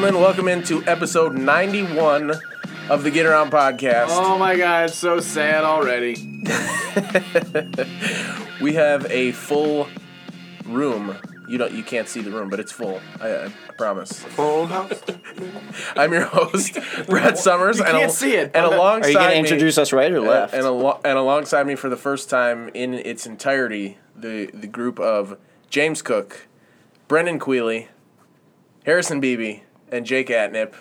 gentlemen, welcome into episode 91 of the Get Around podcast. Oh my god, it's so sad already. We have a full room. You don't, you can't see the room, but it's full. I, I promise. Full house. I'm your host, Brett Sommers, You and can't al- see it, And alongside Are you going to me- introduce us right or left? And, alo- and alongside me for the first time in its entirety, the the group of James Cook, Brendan Queely, Harrison Beeby, and Jake Atnip.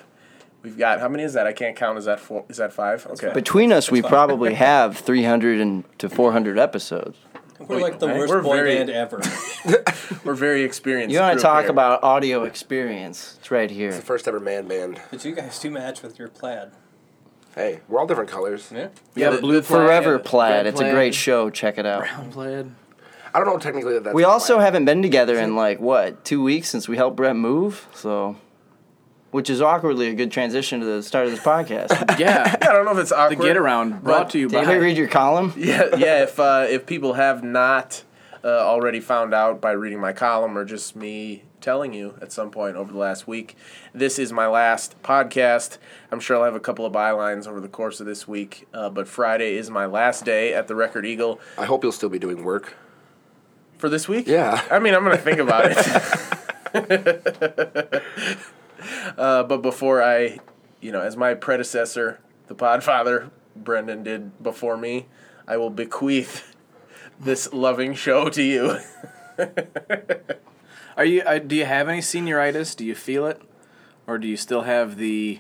We've got how many is that? I can't count. Is that four? Is that five? Okay. Between us, we probably have 300 and to 400 episodes. We're like the Right? worst We're boy very- band ever. We're very experienced. You want group to talk here. about audio experience? It's right here. It's the first ever man band. Did you guys do match with your plaid? Hey, we're all different colors. Yeah, Yeah, the the- blue the plaid, Forever red Plaid. It's a great show. Check it out. Brown plaid. I don't know technically that that's. We also black. haven't been together in like what two weeks since we helped Brett move. So, which is awkwardly a good transition to the start of this podcast. Yeah, I don't know if it's awkward. the get around brought to you Did by. anybody read your column? Yeah, yeah. If uh, if people have not uh, already found out by reading my column or just me telling you at some point over the last week, this is my last podcast. I'm sure I'll have a couple of bylines over the course of this week, uh, but Friday is my last day at the Record Eagle I hope you'll still be doing work. for this week. Yeah. I mean, I'm gonna think about it. uh, but before I, you know, as my predecessor, the Podfather Brendan did before me, I will bequeath this loving show to you. Are you? Uh, do you have any senioritis? Do you feel it, or do you still have the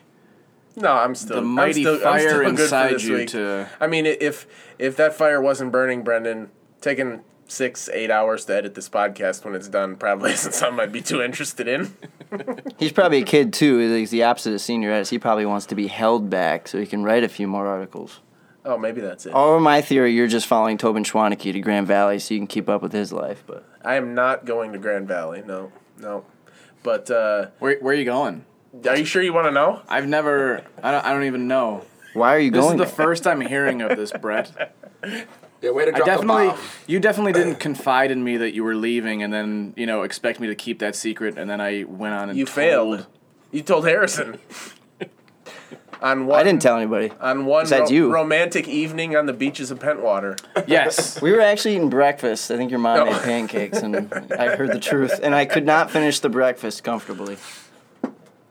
No, I'm still the mighty still- fire still good for inside you week. to? I mean, if if that fire wasn't burning, Brendan, taking six eight hours to edit this podcast when it's done probably isn't something I'd be too interested in. He's probably a kid too. He's the opposite of senioritis. He probably wants to be held back so he can write a few more articles. Oh, maybe that's it. Or my theory, you're just following Tobin Schwaneke to Grand Valley so you can keep up with his life. But I am not going to Grand Valley. No, no. But uh, Where Where are you going? are you sure you want to know? I've never. I don't. I don't even know. why are you going? This is the there? first I'm hearing of this, Brett. Yeah, way to I definitely. the bomb. You definitely didn't confide in me that you were leaving, and then you know expect me to keep that secret, and then I went on and You told- failed. You told Harrison. on one, I didn't tell anybody. On one Besides ro- you. romantic evening on the beaches of Pentwater. Yes. We were actually eating breakfast. I think your mom No. made pancakes, and I heard the truth. And I could not finish the breakfast comfortably.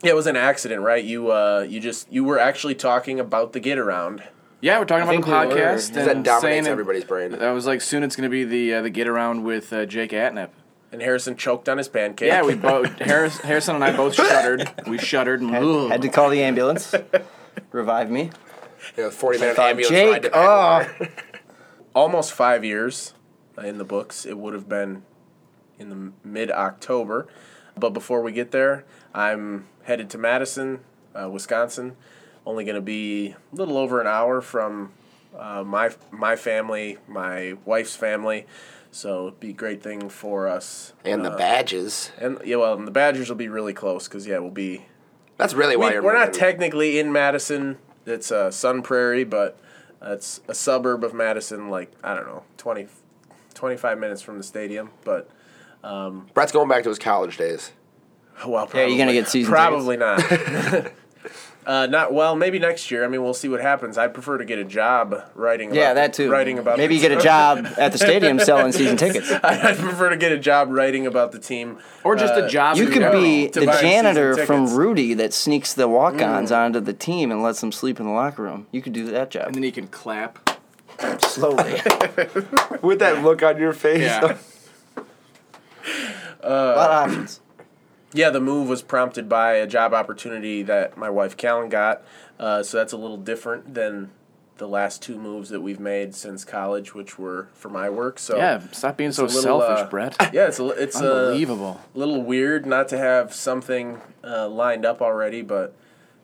Yeah, it was an accident, right? You uh, you just you were actually talking about the get around. Yeah, we're talking I about the think we were. podcast. That and dominates saying it- everybody's brain. I was like, soon it's gonna be the uh, the get around with uh, Jake Atnip. And Harrison choked on his pancake. Yeah, we both Harris, Harrison and I both shuddered. We shuddered and Had, had to call the ambulance, revive me. Yeah, 40 minute thought, ambulance Jake, ride to oh. Almost five years uh, in the books. It would have been in the mid October. But before we get there, I'm headed to Madison, uh, Wisconsin. Only going to be a little over an hour from uh, my my family, my wife's family. So it'd be a great thing for us. And the Uh, badges. And yeah, well, and the Badgers will be really close because yeah, we'll be. That's really why We, you're we're not technically in Madison. It's uh, Sun Prairie, but uh, it's a suburb of Madison. Like I don't know, 20, 25 minutes from the stadium. But Brett's going back to his college days. well, probably, Yeah, you're gonna get season Probably not. uh, not well. Maybe next year. I mean, we'll see what happens. I'd prefer to get a job writing. Yeah, about that too. Writing about Maybe you get a job at the stadium selling season tickets. I'd prefer to get a job writing about the team. or just uh, a job. You could be the janitor from. Rudy that sneaks the walk-ons onto the team and lets them sleep in the locker room. You could do that job and then you can clap. slowly. With that look on your face. Yeah. a lot of options. Yeah, the move was prompted by a job opportunity that my wife Callan got. Uh, so that's a little different than the last two moves that we've made since college, which were for my work. So Yeah, stop being so little, selfish, uh, Brett. yeah, it's a, it's unbelievable. a little weird not to have something uh, lined up already, but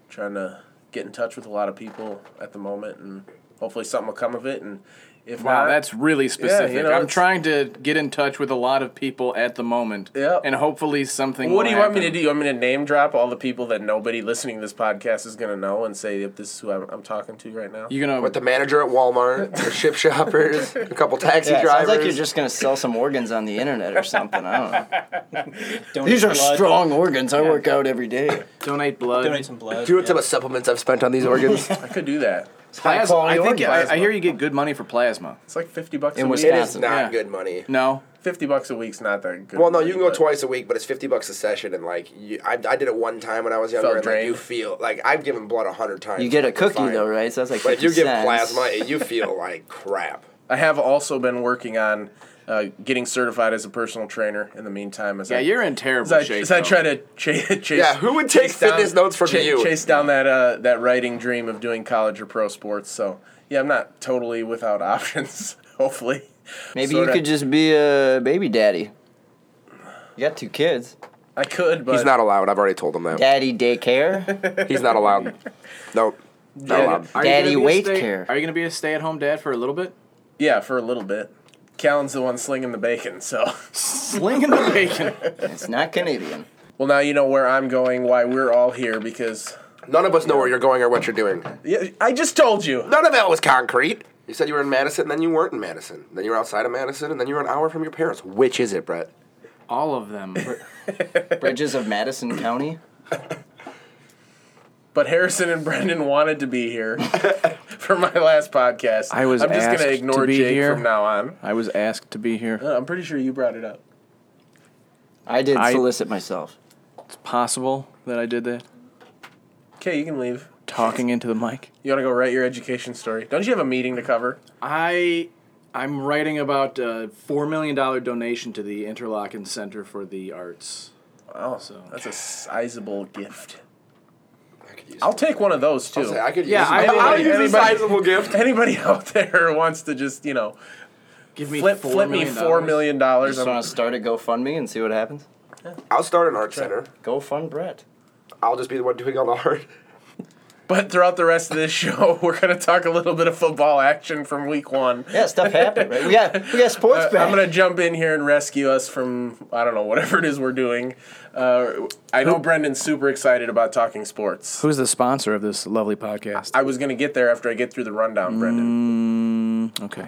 trying to get in touch with a lot of people at the moment, and hopefully something will come of it. And If Wow, not, that's really specific. know, I'm trying to get in touch with a lot of people at the moment. Yep. And hopefully something What will do you want me to do? You want me to name drop all the people that nobody listening to this podcast is going to know and say if this is who I'm, I'm talking to right now? You gonna With the manager at Walmart, the ship shoppers, a couple taxi Yeah, it drivers. sounds like you're just gonna sell some organs on the internet or something. I don't know. Donate These are blood. strong organs. I work out every day. donate blood? Donate some blood. Do you know yeah. some of the supplements I've spent on these organs? I could do that. Plasma. I think organ I, I hear you get good money for plasma. It's like 50 bucks In a week. it is Wisconsin. not Yeah. good money. No. 50 bucks a week's not that good. Well, no, you can go but- twice a week, but it's fifty bucks a session, and like you, I, I did it one time when I was younger, Felt and like drained. you feel like I've given blood a hundred times. You get a and you're cookie fine. though, right? So that's like But if 50 you give cents. plasma, you feel like crap. I have also been working on uh, getting certified as a personal trainer in the meantime. As Yeah, I, you're in terrible as I, shape. as I though. try to chase, chase. Yeah, who would take chase down- fitness notes from cha- you? Chase down that uh, that writing dream of doing college or pro sports. So yeah, I'm not totally without options. Hopefully, Maybe Sorta. you could just be a baby daddy. You got two kids. I could, but He's not allowed. I've already told him that. Daddy daycare. He's not allowed. Nope. Not Yeah. allowed. Daddy gonna be a weight stay- care. Are you gonna be a stay-at-home dad for a little bit? Yeah, for a little bit. Callan's the one slinging the bacon, so. Slinging the bacon. it's not Canadian. Well, now you know where I'm going, why we're all here, because None of us know where you're going or what you're doing. yeah, I just told you. None of that was concrete. You said you were in Madison, and then you weren't in Madison. Then you were outside of Madison, and then you were an hour from your parents. Which is it, Brett? All of them. Bridges of Madison County. But Harrison and Brendan wanted to be here for my last podcast. I was I'm just asked gonna to ignore be Jake here. from now on. I was asked to be here. Uh, I'm pretty sure you brought it up. I did I- solicit myself. It's possible that I did that. Okay, you can leave. Talking into the mic. You want to go write your education story? Don't you have a meeting to cover? I I'm writing about a four million dollar donation to the Interlochen Center for the Arts. Oh, so that's a sizable gift. I could use I'll take one of those too. I'll say, I could Yeah, use I- I'll Anybody- use a sizable gift. Anybody out there wants to just you know Give me flip flip me four million dollars. million You dollars? just want to start a GoFundMe and see what happens? I'll start an art center. Go fund Brett. I'll just be the one doing all the art. But throughout the rest of this show, we're gonna talk a little bit of football action from week one. Yeah, stuff happened, right? We got we got sports Uh, back. I'm gonna jump in here and rescue us from I don't know whatever it is we're doing. Uh, I know Brendan's super excited about talking sports. Who's the sponsor of this lovely podcast? I was gonna get there after I get through the rundown, Brendan. Mm, okay.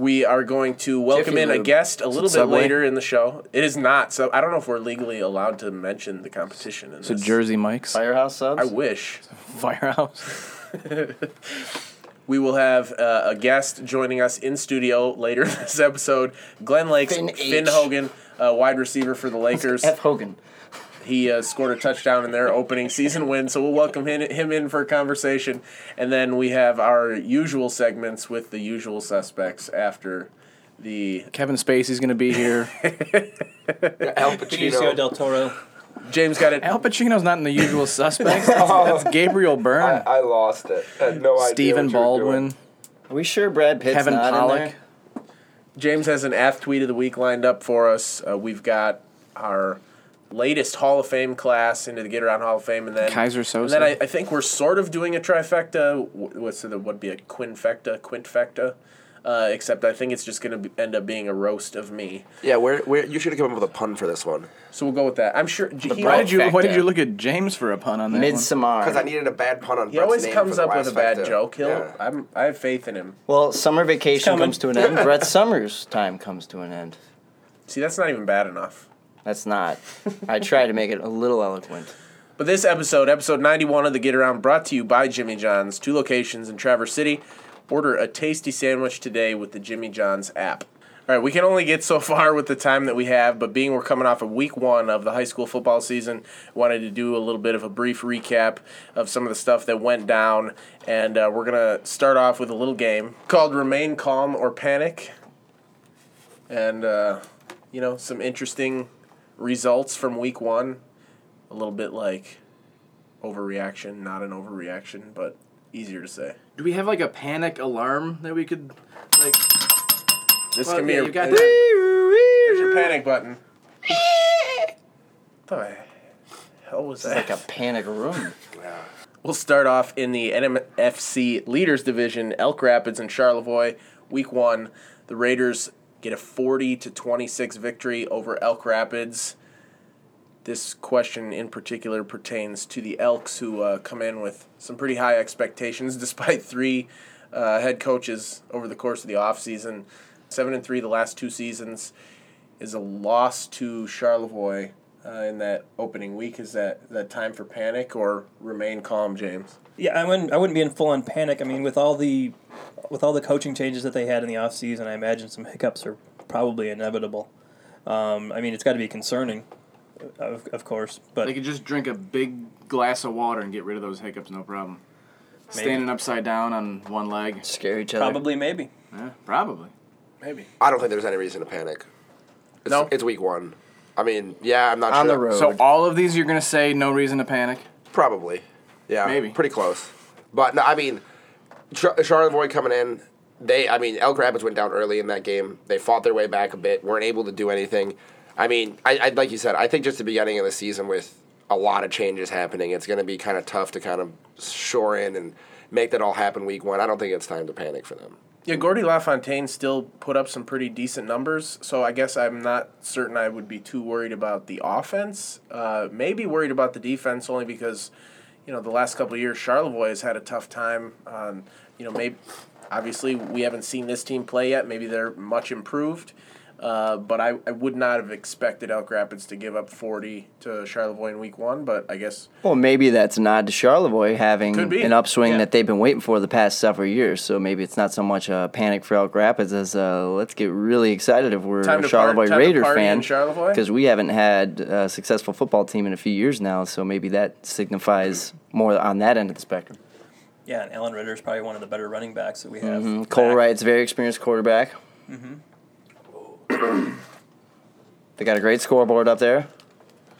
We are going to welcome Jiffy in a guest a little bit Subway? later in the show. It is not, so I don't know if we're legally allowed to mention the competition. In So this. Jersey Mike's Firehouse subs. I wish. Firehouse. We will have uh, a guest joining us in studio later in this episode. Glen Lake's, Finn Finn, Hogan, uh, wide receiver for the Lakers. F Hogan. He uh, scored a touchdown in their opening season win, so we'll welcome him, him in for a conversation. And then we have our usual segments with the usual suspects after the. Kevin Spacey's gonna be here. Al Benicio Pacino. del Toro. James got it. Al Pacino's not in the usual suspects. That's, that's Gabriel I, Byrne, I lost it. I had no idea. Stephen what you were Baldwin, doing. Are we sure Brad Pitt's Kevin not in Pollock. there? James has an ath tweet of the week lined up for us. Uh, we've got our latest Hall of Fame class into the Get Around Hall of Fame, and then Kaiser And then I, I think we're sort of doing a trifecta. wh- What's the would be a quinfecta, quintfecta, uh, except I think it's just going to end up being a roast of me. Yeah, where, where you should have come up with a pun for this one. So we'll go with that. I'm sure he, why did you Why did you look at James for a pun on that? one? Midsommar. Because I needed a bad pun on. he Brett's always name comes for up with a bad fecta. joke. He'll, Yeah. I'm, I have faith in him. well, summer vacation comes to an end. Brett Sommers' time comes to an end. See, that's not even bad enough. That's not. I try to make it a little eloquent. But this episode, episode 91 of the Get Around, brought to you by Jimmy John's, two locations in Traverse City. Order a tasty sandwich today with the Jimmy John's app. All right, we can only get so far with the time that we have, but being we're coming off of week one of the high school football season, wanted to do a little bit of a brief recap of some of the stuff that went down. And uh, we're to start off with a little game called Remain Calm or Panic. And, uh, you know, some interesting results from week one a little bit like overreaction, not an overreaction, but easier to say. Do we have like a panic alarm that we could like? This Well, can be yeah, a, you got There's that. your panic button. the hell was It's that? like a panic room. yeah. We'll start off in the NMFC Leaders Division. Elk Rapids and Charlevoix Week one, the Raiders get a 40 to 26 victory over Elk Rapids. This question in particular pertains to the Elks, who uh, come in with some pretty high expectations despite three uh, head coaches over the course of the offseason. Seven and three the last two seasons is a loss to Charlevoix uh, in that opening week. Is that that time for panic or remain calm, James? Yeah, I wouldn't. I wouldn't be in full on panic. I mean, with all the, with all the coaching changes that they had in the off season, I imagine some hiccups are probably inevitable. Um, I mean, it's got to be concerning, of, of course. But They could just drink a big glass of water and get rid of those hiccups, no problem. Standing upside down on one leg. Scare each other. probably, maybe. Yeah, probably. Maybe. I don't think there's any reason to panic. It's, No? it's week one. I mean, yeah, I'm not On sure. the road. So all of these, you're gonna say no reason to panic. Probably. Yeah. Maybe. Pretty close. But no, I mean, Char- Charlevoix coming in, they, I mean, Elk Rapids went down early in that game. They fought their way back a bit, weren't able to do anything. I mean, I, I like you said, I think just the beginning of the season with a lot of changes happening, it's going to be kind of tough to kind of shore in and make that all happen week one. I don't think it's time to panic for them. Yeah, Gordy LaFontaine still put up some pretty decent numbers, so I guess I'm not certain I would be too worried about the offense. Uh, maybe worried about the defense only because, you know, the last couple of years Charlevoix has had a tough time. Um, you know, maybe obviously we haven't seen this team play yet. Maybe they're much improved. Uh, but I, I would not have expected Elk Rapids to give up 40 to Charlevoix in week one, but I guess Well, maybe that's a nod to Charlevoix having an upswing Yeah. that they've been waiting for the past several years. So maybe it's not so much a panic for Elk Rapids as uh, let's get really excited if we're Time a Charlevoix time to Raider party fan because we haven't had a successful football team in a few years now. So maybe that signifies more on that end of the spectrum. Yeah, and Alan Ritter is probably one of the better running backs that we have. Mhm. Cole. Wright's a very experienced quarterback. They got a great scoreboard up there.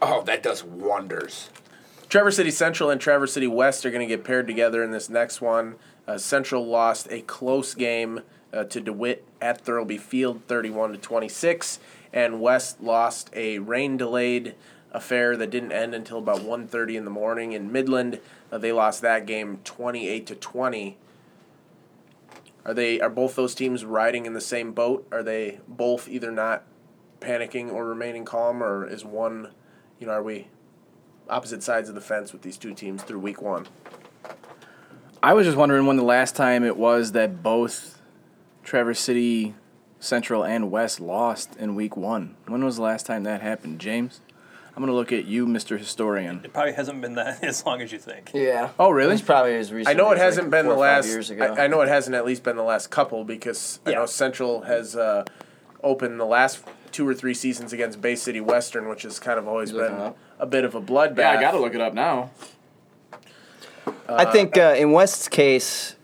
Oh, that does wonders. Traverse City Central and Traverse City West are going to get paired together in this next one. Uh, Central lost a close game uh, to DeWitt at Thirlby Field, 31 to 26, and West lost a rain-delayed affair that didn't end until about 1:30 in the morning in Midland. Uh, they lost that game 28 to 20. Are they are both those teams riding in the same boat? Are they both either not panicking or remaining calm, or is one, you know, are we opposite sides of the fence with these two teams through week one. I was just wondering when the last time it was that both Traverse City Central and West lost in week one. When was the last time that happened, James? I'm gonna look at you, Mr. Historian. It probably hasn't been that as long as you think. Yeah. Oh, really? It's probably as recent. I know it as, hasn't like, been the last. years ago. I, I know it hasn't at least been the last couple because I know Central has uh, opened the last two or three seasons against Bay City Western, which has kind of always been up? a bit of a bloodbath. Yeah, I gotta look it up now. I think uh, in West's case, y-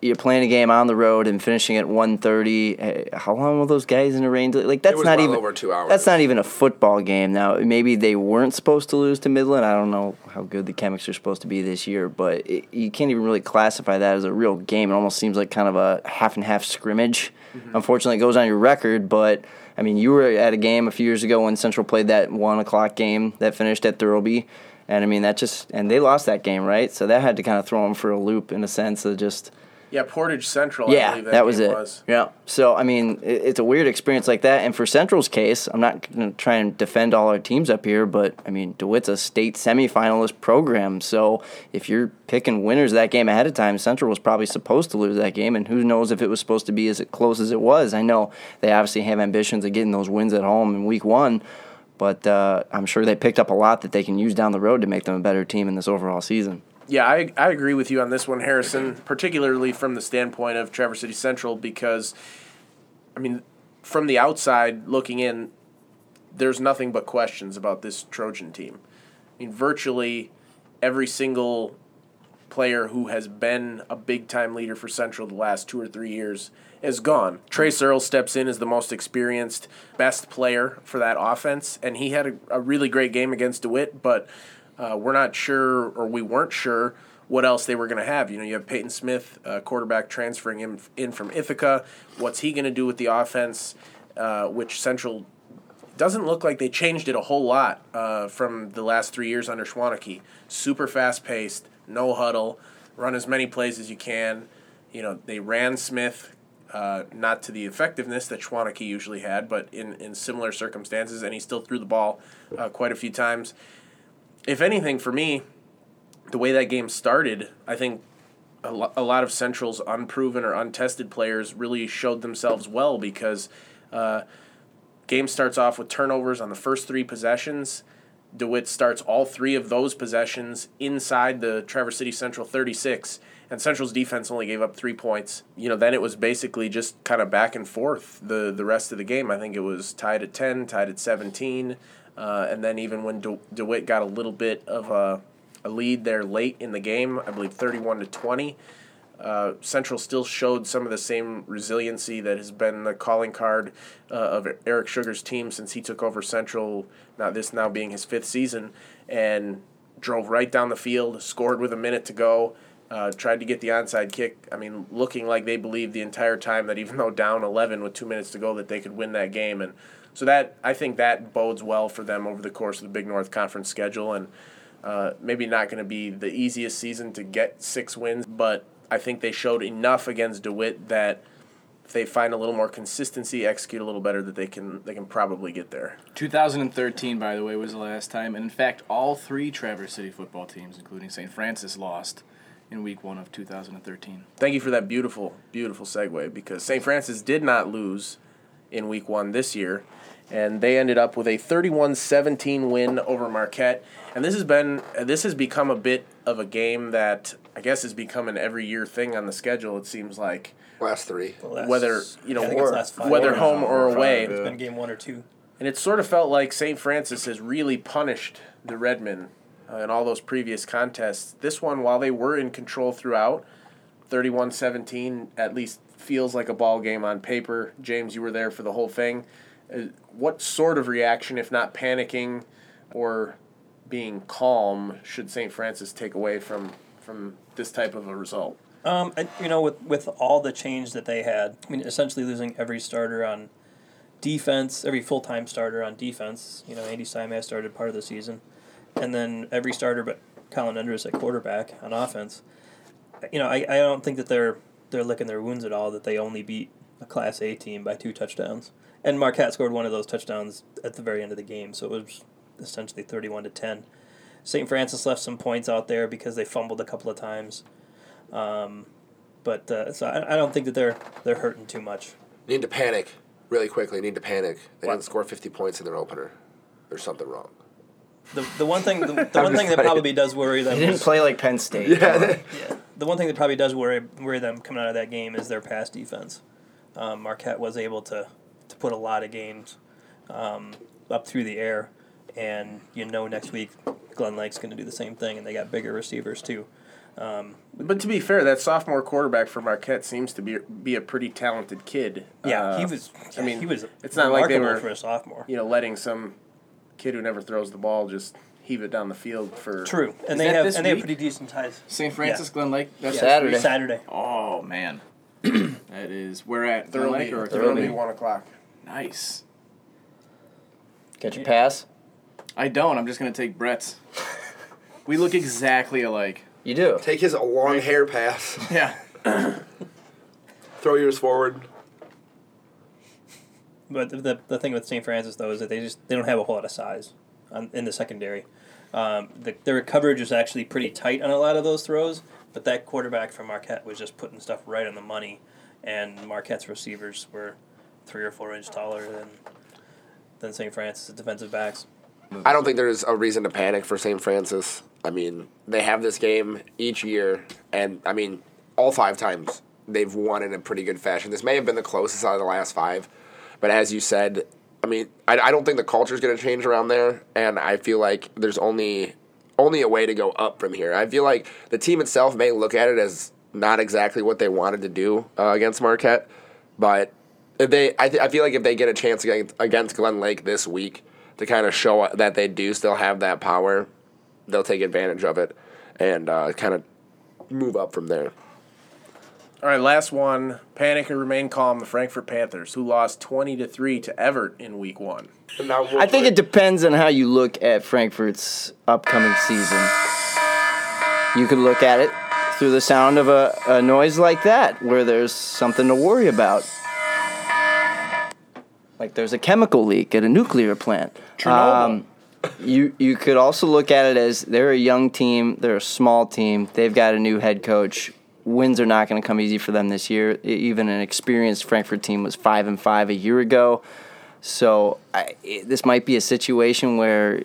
you're playing a game on the road and finishing at 1:30. uh, How long were those guys in the rain? Like that's not well even over two hours. That's not even a football game. Now maybe they weren't supposed to lose to Midland. I don't know how good the Chemics are supposed to be this year, but it, you can't even really classify that as a real game. It almost seems like kind of a half and half scrimmage. Unfortunately, it goes on your record, but. I mean, you were at a game a few years ago when Central played that one o'clock game that finished at Thirlby, and I mean that just and they lost that game, right? So that had to kind of throw them for a loop in a sense of just Yeah, Portage Central. I yeah, believe that, that, was it. Was. Yeah. So I mean, it, it's a weird experience like that. And for Central's case, I'm not going to try and defend all our teams up here, but I mean, Dewitt's a state semifinalist program. So if you're picking winners of that game ahead of time, Central was probably supposed to lose that game, and who knows if it was supposed to be as close as it was. I know they obviously have ambitions of getting those wins at home in Week One. But uh, I'm sure they picked up a lot that they can use down the road to make them a better team in this overall season. Yeah, I, I agree with you on this one, Harrison, particularly from the standpoint of Traverse City Central, because, I mean, from the outside looking in, there's nothing but questions about this Trojan team. I mean, virtually every single player who has been a big time leader for Central the last two or three years is gone. Trace Earl steps in as the most experienced, best player for that offense, and he had a, a really great game against DeWitt, but uh, we're not sure, or we weren't sure, what else they were going to have. You know, you have Peyton Smith, uh, quarterback, transferring him in from Ithaca. What's he going to do with the offense, uh, which Central doesn't look like they changed it a whole lot uh, from the last three years under Schwaneke. Super fast paced, no huddle, run as many plays as you can. You know, they ran Smith Uh, not to the effectiveness that Schwaneke usually had, but in, in similar circumstances, and he still threw the ball uh, quite a few times. If anything, for me, the way that game started, I think a, lo- a lot of Central's unproven or untested players really showed themselves well because uh, game starts off with turnovers on the first three possessions. DeWitt starts all three of those possessions inside the Traverse City Central 36, and Central's defense only gave up three points. You know, then it was basically just kind of back and forth the, the rest of the game. I think it was tied at 10, tied at 17, uh, and then even when De- DeWitt got a little bit of a, a lead there late in the game, I believe 31 to 20. Uh, Central still showed some of the same resiliency that has been the calling card uh, of Eric Sugar's team since he took over Central. Now this now being his fifth season, and drove right down the field, scored with a minute to go, uh, tried to get the onside kick. I mean, looking like they believed the entire time that even though down eleven with two minutes to go, that they could win that game, and so that I think that bodes well for them over the course of the Big North Conference schedule, and uh, maybe not going to be the easiest season to get six wins, but I think they showed enough against DeWitt that if they find a little more consistency, execute a little better, that they can they can probably get there. 2013, by the way, was the last time, and in fact, all three Traverse City football teams, including St. Francis, lost in Week One of 2013. Thank you for that beautiful, beautiful segue because St. Francis did not lose in week one this year, and they ended up with a 31 17 win over Marquette. And this has been, this has become a bit of a game that I guess has become an every year thing on the schedule, it seems like. Last three. Whether, you know, I think it's or- whether Four home now, or five, away. yeah. It's been game one or two. And it sort of felt like St. Francis has really punished the Redmen uh, in all those previous contests. This one, while they were in control throughout, 31 17 at least feels like a ball game on paper. James, you were there for the whole thing. Uh, what sort of reaction, if not panicking or being calm, should St. Francis take away from, from this type of a result? Um, you know, with with all the change that they had, I mean, essentially losing every starter on defense, every full time starter on defense. You know, Andy Simon started part of the season, and then every starter but Colin Enders at quarterback on offense. You know, I, I don't think that they're they're licking their wounds at all that they only beat a Class A team by two touchdowns. And Marquette scored one of those touchdowns at the very end of the game, so it was essentially thirty one to ten. St. Francis left some points out there because they fumbled a couple of times. Um, but uh, so I, I don't think that they're they're hurting too much. Need to panic really quickly. Need to panic. They What? didn't score 50 points in their opener. There's something wrong. The, the one thing the, the one thing that probably does worry them They didn't is- play like Penn State. Yeah. yeah, the one thing that probably does worry worry them coming out of that game is their pass defense. Um, Marquette was able to to put a lot of games um, up through the air, and you know next week Glen Lake's going to do the same thing, and they got bigger receivers too. Um, But to be fair, that sophomore quarterback for Marquette seems to be be a pretty talented kid. yeah, he Uh, was. I mean, he was. it's not like they were- for a sophomore. you know, letting some kid who never throws the ball just heave it down the field for True, and they that have this and they have week? pretty decent ties. St. Francis, Glen Lake. That's Yeah, Saturday. Saturday. Oh man, that is where at Glen Thoroughly, Lake or thoroughly Thurley. one o'clock. Nice. Catch a pass. I don't. I'm just gonna take Brett's. We look exactly alike. You do. Take his long hair pass. Yeah. Throw yours forward. But the, the, the thing with St. Francis though is that they just they don't have a whole lot of size on, in the secondary. Um, the, their coverage is actually pretty tight on a lot of those throws, but that quarterback from Marquette was just putting stuff right on the money, and Marquette's receivers were three or four inches taller than than St. Francis' defensive backs. I don't think there's a reason to panic for St. Francis. I mean, they have this game each year, and I mean, all five times they've won in a pretty good fashion. This may have been the closest out of the last five, but as you said, I mean, I, I don't think the culture is going to change around there, and I feel like there's only only a way to go up from here. I feel like the team itself may look at it as not exactly what they wanted to do uh, against Marquette, but if they, I, th- I feel like if they get a chance against, against Glen Lake this week to kind of show that they do still have that power, they'll take advantage of it and uh, kind of move up from there. All right, last one. Panic and remain calm. The Frankfurt Panthers, who lost twenty to three to Everett in Week One. I think it depends on how you look at Frankfurt's upcoming season. You could look at it through the sound of a, a noise like that where there's something to worry about. Like there's a chemical leak at a nuclear plant. Um, you you could also look at it as they're a young team, they're a small team, they've got a new head coach. Wins are not going to come easy for them this year. Even an experienced Frankfurt team was five and five a year ago. So I, this might be a situation where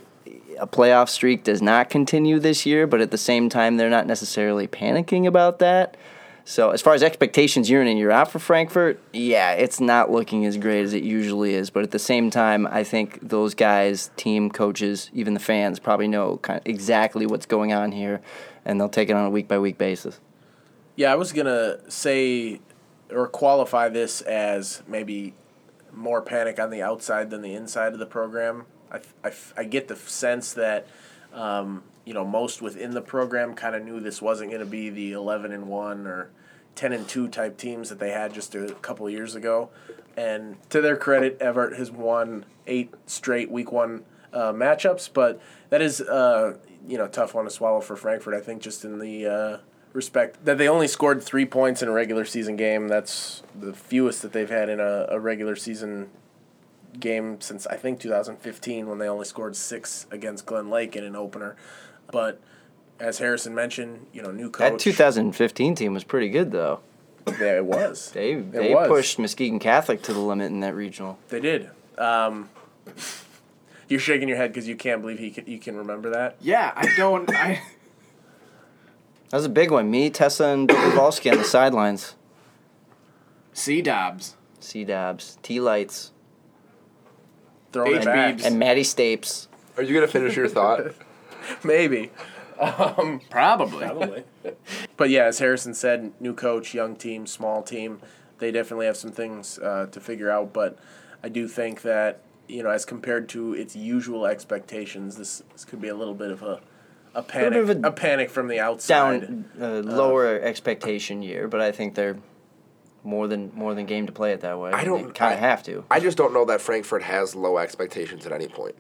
a playoff streak does not continue this year, but at the same time, they're not necessarily panicking about that. So as far as expectations year in and year out for Frankfurt, yeah, it's not looking as great as it usually is. But at the same time, I think those guys, team coaches, even the fans, probably know kind of exactly what's going on here, and they'll take it on a week by week basis. Yeah, I was gonna say or qualify this as maybe more panic on the outside than the inside of the program. I, I, I get the sense that um, you know most within the program kind of knew this wasn't going to be the eleven and one or ten and two type teams that they had just a couple years ago. And to their credit, Everett has won eight straight week one uh, matchups, but that is uh, you know tough one to swallow for Frankfurt. I think just in the uh, respect that they only scored three points in a regular season game. That's the fewest that they've had in a, a regular season game since I think 2015 when they only scored six against Glen Lake in an opener. But as Harrison mentioned, you know, new coach. That 2015 team was pretty good, though. Yeah, it was. They It they was. pushed Muskegon Catholic to the limit in that regional. They did. Um, you're shaking your head because you can't believe he can, you can remember that. Yeah, I don't. I That was a big one. Me, Tessa, and Dobrovolsky on the sidelines. C Dobbs. C Dabs, T Lights, Throwing it back. And Maddie Stapes. Are you gonna finish your thought? Maybe. Probably. Probably. But yeah, as Harrison said, new coach, young team, small team. They definitely have some things uh, to figure out. But I do think that you know, as compared to its usual expectations, this, this could be a little bit of a a panic, of a, a panic from the outside. Down, uh, lower expectation year, but I think they're more than more than game to play it that way. I don't- kind I- of have to. I just don't know that Frankfurt has low expectations at any point.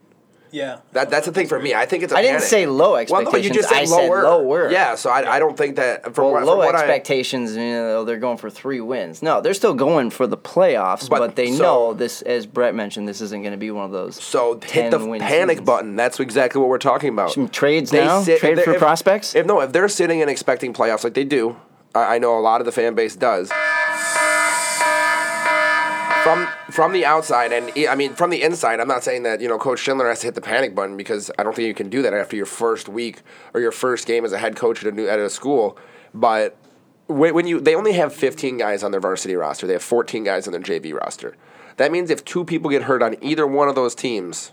Yeah. That that's the thing for me. I think it's. I I didn't say low expectations. Well, no, you just said I said lower. lower. Yeah, so I, I don't think that from Well, what, low from what I- expectations, you know, they're going for three wins. No, they're still going for the playoffs, But- but, they so- know this, as Brett mentioned, this isn't going to be one of those. So hit the 10-win panic seasons. button. That's exactly what we're talking about. Some trades They now? sit- Trade for if- prospects? If no, if they're sitting and expecting playoffs like they do, I, I know a lot of the fan base does. From from the outside, and I mean from the inside, I'm not saying that you know Coach Schindler has to hit the panic button because I don't think you can do that after your first week or your first game as a head coach at a new at a school. But when, when you they only have 15 guys on their varsity roster, they have 14 guys on their JV roster. That means if two people get hurt on either one of those teams,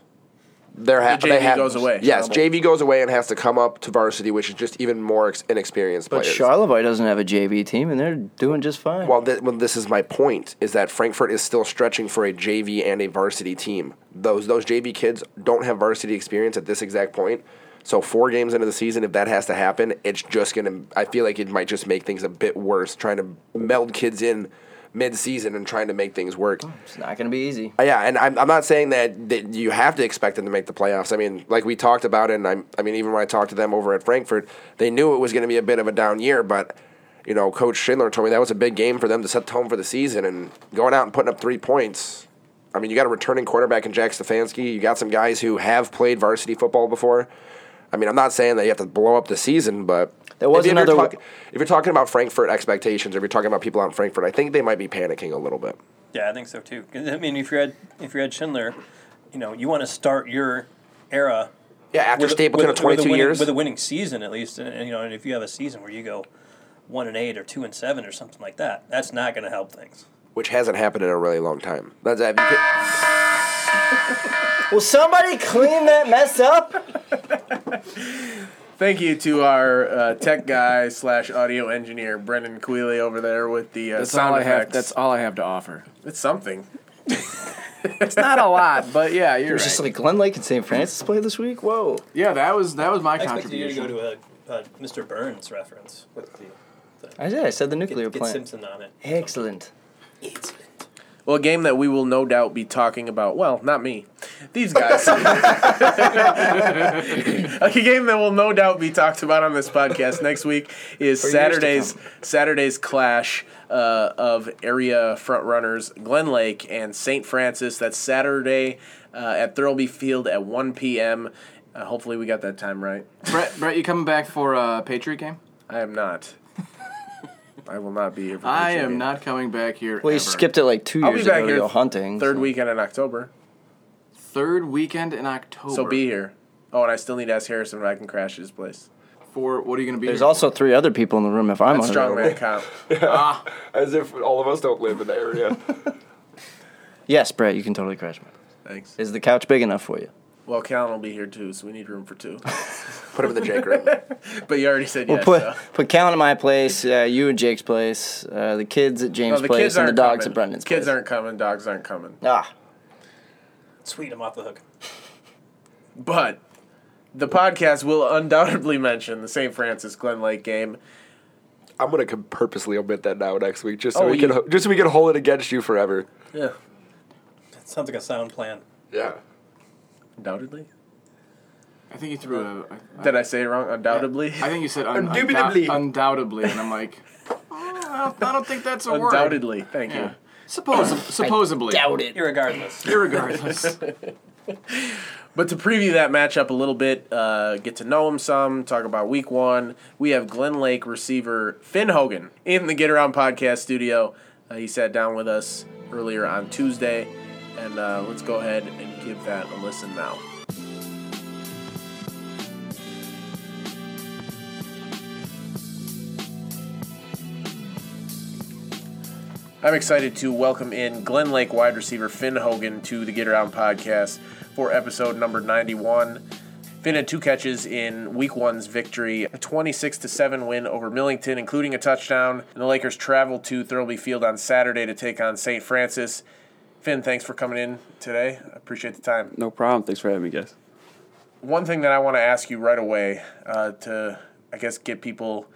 they're ha- The they JV have, goes away. Yes, Trouble. JV goes away and has to come up to varsity, which is just even more ex- inexperienced But players. Charlevoix doesn't have a JV team, and they're doing just fine. well, th- well, this is my point: is that Frankfurt is still stretching for a JV and a varsity team. Those those JV kids don't have varsity experience at this exact point. So four games into the season, if that has to happen, it's just gonna. I feel like it might just make things a bit worse trying to meld kids in mid-season and trying to make things work. it's not going to be easy. Uh, Yeah, and I'm, I'm not saying that, that you have to expect them to make the playoffs. I mean, like we talked about, it, and I'm, I mean, even when I talked to them over at Frankfurt, they knew it was going to be a bit of a down year, but, you know, Coach Schindler told me that was a big game for them to set the tone for the season, and going out and putting up three points. I mean, you got a returning quarterback in Jack Stefanski. You got some guys who have played varsity football before. I mean, I'm not saying that you have to blow up the season, but There was if, you're another- talk- if you're talking about Frankfurt expectations, or if you're talking about people out in Frankfurt, I think they might be panicking a little bit. Yeah, I think so too. I mean, if you had if you're at Schindler, you know, you want to start your era Yeah, after with Stapleton with of a- with 22 winning- years. with a winning season at least, and, and, you know, and if you have a season where you go one and eight or two and seven or something like that, that's not going to help things. which hasn't happened in a really long time. That's if you could- Will somebody clean that mess up? Thank you to our uh, tech guy slash audio engineer Brendan Queeley over there with the uh, That's sound all I have. effects. That's all I have to offer. it's something. It's not a lot, but yeah, you're It was right. just like Glen Lake and St. Francis play this week. Whoa! yeah, that was that was my I expected you to contribution. go to a, a Mr. Burns reference with the, the I did. I said the nuclear get, get plant. Simpson on it. Excellent. Well, a game that we will no doubt be talking about. Well, not me, these guys. a game that will no doubt be talked about on this podcast next week is to Saturday's. Saturday's clash uh, of area frontrunners Glen Lake and St. Francis. That's Saturday uh, at Thirlby Field at 1 p.m. Uh, hopefully, we got that time right. Brett, Brett, you coming back for a Patriot game? I am not. I will not be here. For I am not coming back here. Well, you ever. skipped it like 2 I'll years be back ago to here go hunting. Third so- weekend in October, third weekend in October. so be here. Oh, and I still need to ask Harrison if I can crash at his place. For what are you going to be? There's here also three other people in the room if I'm That's strongman unavailable. comp. Ah. As if all of us don't live in the area. Yes, Brett, you can totally crash me. Thanks. Is the couch big enough for you? Well, Callan will be here too, so we need room for two. Put him in the Jake room. But you already said We'll yes. put so. put Callan at my place, uh, you at Jake's place, uh, the kids at No, James' the place, kids and the aren't dogs coming. at Brendan's Kids place. aren't coming. Dogs aren't coming. Ah, Sweet, I'm off the hook. But the podcast will undoubtedly mention the St. Francis Glen Lake game. I'm gonna purposely omit that now next week, just so Oh, we you- can just so we can hold it against you forever. Yeah, That sounds like a sound plan. Yeah. Undoubtedly. I think you threw a. I- Did I say it wrong? Undoubtedly. I think you said un- Indubitably. undou- undoubtedly, and I'm like, oh, I, don't, I don't think that's a word. Undoubtedly. Thank Yeah. you. Suppos- supposedly. doubt it. Irregardless. Irregardless. But to preview that matchup a little bit, uh, get to know him some, talk about week one, we have Glen Lake receiver Finn Hogan in the Get Around podcast studio. Uh, he sat down with us earlier on Tuesday, and uh, let's go ahead and give that a listen now. I'm excited to welcome in Glen Lake wide receiver Finn Hogan to the Get Around podcast for episode number 91. Finn had two catches in week one's victory, a 26 to 7 win over Millington, including a touchdown. And the Lakers traveled to Thirlby Field on Saturday to take on St. Francis. Finn, thanks for coming in today. I appreciate the time. No problem. Thanks for having me, guys. One thing that I want to ask you right away uh, to, I guess, get people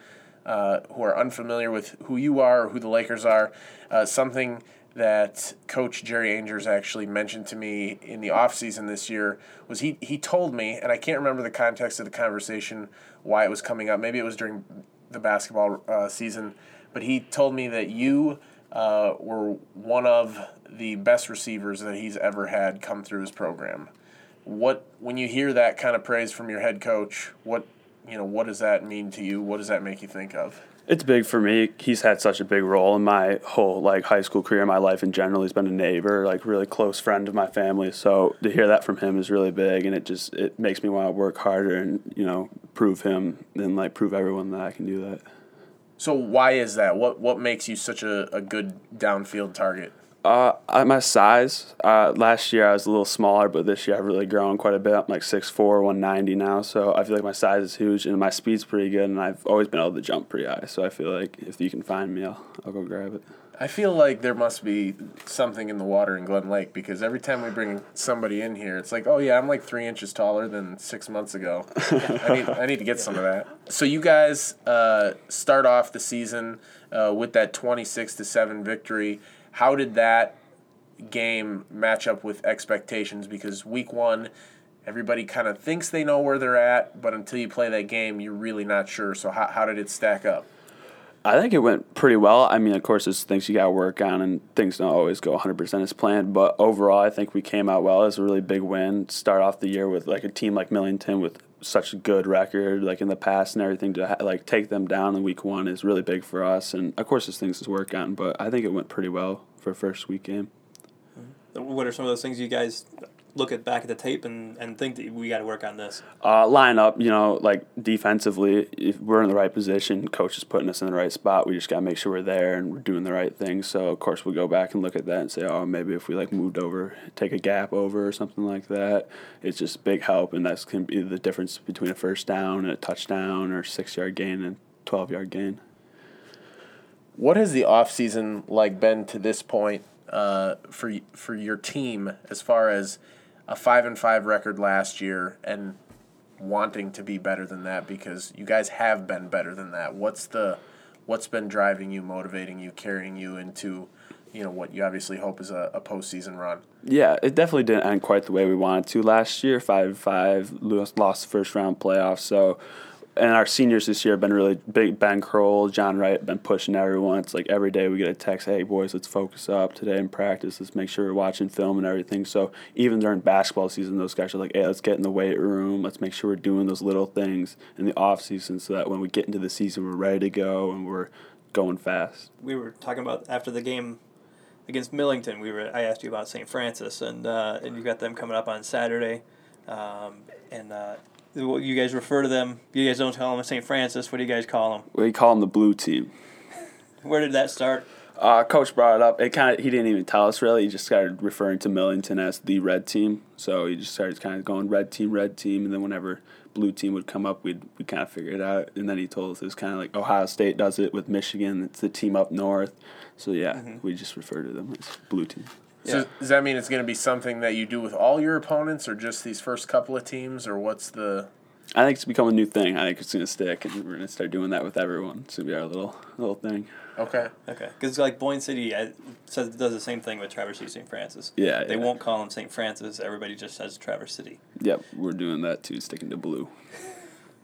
uh, who are unfamiliar with who you are or who the Lakers are, uh, something that Coach Jerry Angers actually mentioned to me in the offseason this year was he, he told me, and I can't remember the context of the conversation, why it was coming up. Maybe it was during the basketball uh, season, but he told me that you uh, were one of the best receivers that he's ever had come through his program what when you hear that kind of praise from your head coach what you know what does that mean to you what does that make you think of It's big for me. He's had such a big role in my whole like high school career, my life in general. He's been a neighbor, like really close friend of my family. So to hear that from him is really big, and it just it makes me want to work harder and you know prove him and like prove everyone that I can do that. so why is that what what makes you such a, a good downfield target Uh, at my size, uh, last year I was a little smaller, but this year I've really grown quite a bit. I'm like 6'4", 190 now, so I feel like my size is huge and my speed's pretty good, and I've always been able to jump pretty high. So I feel like if you can find me, I'll, I'll go grab it. i feel like there must be something in the water in glen lake because every time we bring somebody in here it's like oh yeah i'm like three inches taller than six months ago I, need, I need to get some of that so you guys uh, start off the season uh, with that 26 to 7 victory how did that game match up with expectations because week one everybody kind of thinks they know where they're at but until you play that game you're really not sure so how, how did it stack up I think it went pretty well. I mean, of course, there's things you got to work on, and things don't always go 100% as planned. But overall, I think we came out well. It was a really big win. Start off the year with like a team like Millington with such a good record, like in the past and everything. To ha- like take them down in week one is really big for us. And of course, there's things to work on. But I think it went pretty well for first week game. What are some of those things you guys look at back at the tape and, and think that we got to work on this? Uh, line up, you know, like defensively, if we're in the right position, coach is putting us in the right spot. We just got to make sure we're there and we're doing the right thing. So, of course, we go back and look at that and say, oh, maybe if we like moved over, take a gap over or something like that, it's just big help. And that's can be the difference between a first down and a touchdown or six yard gain and 12 yard gain. What has the offseason like been to this point uh, for for your team as far as a five and five record last year and wanting to be better than that because you guys have been better than that. What's the what's been driving you, motivating you, carrying you into you know what you obviously hope is a, a postseason run. Yeah, it definitely didn't end quite the way we wanted to last year. Five five, lost lost first round playoffs. So, and our seniors this year have been really big. Ben Kroll, John Wright have been pushing everyone. It's like every day we get a text, "Hey boys, let's focus up today in practice. Let's make sure we're watching film and everything." So even during basketball season, those guys are like, "Hey, let's get in the weight room. Let's make sure we're doing those little things in the off season, so that when we get into the season, we're ready to go and we're going fast." we were talking about after the game against Millington. We were I asked you about St. Francis and uh, and you got them coming up on Saturday, um, and uh, what you guys refer to them. You guys don't call them St. Francis. What do you guys call them? We call them the blue team. Where did that start? Uh, coach brought it up. It kind of he didn't even tell us really. He just started referring to Millington as the red team. So he just started kind of going red team, red team, and then whenever blue team would come up, we'd we kind of figure it out. And then he told us it was kind of like Ohio State does it with Michigan. It's the team up north. So yeah, we just refer to them as blue team. So does that mean it's going to be something that you do with all your opponents, or just these first couple of teams, or what's the? I think it's become a new thing. I think it's gonna stick, and we're gonna start doing that with everyone. It's gonna be our little little thing. Okay. Okay, because like Boyne City uh, says does the same thing with Traverse City St. Francis. Yeah, they yeah. won't call them St. Francis. Everybody just says Traverse City. Yep, we're doing that too, sticking to blue.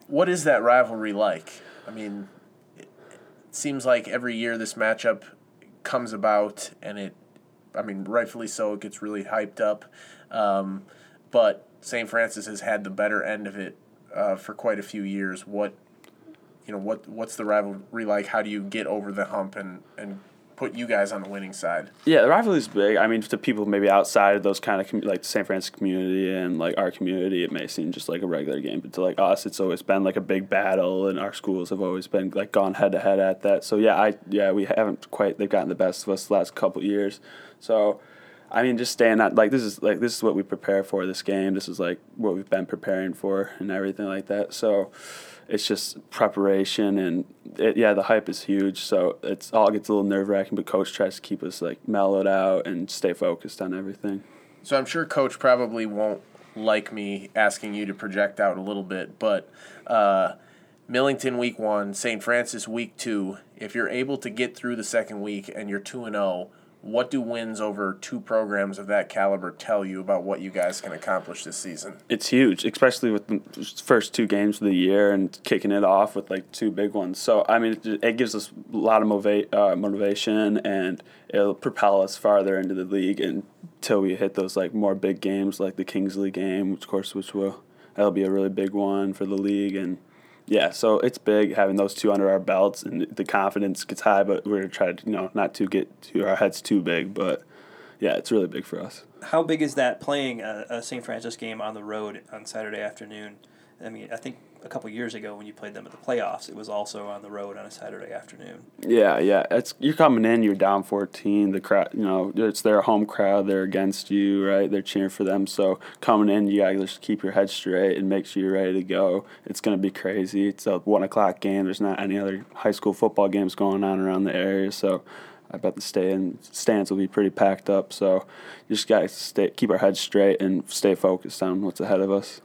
What is that rivalry like? I mean, it seems like every year this matchup comes about, and it, I mean, rightfully so, it gets really hyped up. Um, but St. Francis has had the better end of it uh, for quite a few years. What, you know, what what's the rivalry like? How do you get over the hump and and put you guys on the winning side? Yeah, the rivalry is big. I mean, to people maybe outside of those kind of com- like the St. Francis community and like our community, it may seem just like a regular game, but to like us, it's always been like a big battle, and our schools have always been like gone head to head at that. So yeah, I yeah we haven't quite they've gotten the best of us the last couple years. So. I mean, just staying that like this is like this is what we prepare for this game. This is like what we've been preparing for and everything like that. So, it's just preparation and it, yeah, the hype is huge. So it's all gets a little nerve wracking, but coach tries to keep us like mellowed out and stay focused on everything. So I'm sure coach probably won't like me asking you to project out a little bit, but uh, Millington week one, St. Francis week two. If you're able to get through the second week and you're two and zero, what do wins over two programs of that caliber tell you about what you guys can accomplish this season? It's huge, especially with the first two games of the year and kicking it off with like two big ones. So I mean, it, it gives us a lot of motiva- uh, motivation and it'll propel us farther into the league until we hit those like more big games like the Kingsley game, which of course which will that'll be a really big one for the league and yeah, so it's big having those two under our belts, and the confidence gets high. But we're trying to, you know, not to get to our heads too big. But yeah, it's really big for us. How big is that playing a, a St. Francis game on the road on Saturday afternoon? I mean, I think a couple years ago when you played them at the playoffs, it was also on the road on a Saturday afternoon. Yeah, yeah. It's you're coming in, you're down fourteen. The crowd, you know, it's their home crowd. They're against you, right? They're cheering for them. So coming in, you gotta just keep your head straight and make sure you're ready to go. It's gonna be crazy. It's a one o'clock game. There's not any other high school football games going on around the area, so. I bet the stand stands will be pretty packed up. So, you just gotta stay, keep our heads straight and stay focused on what's ahead of us.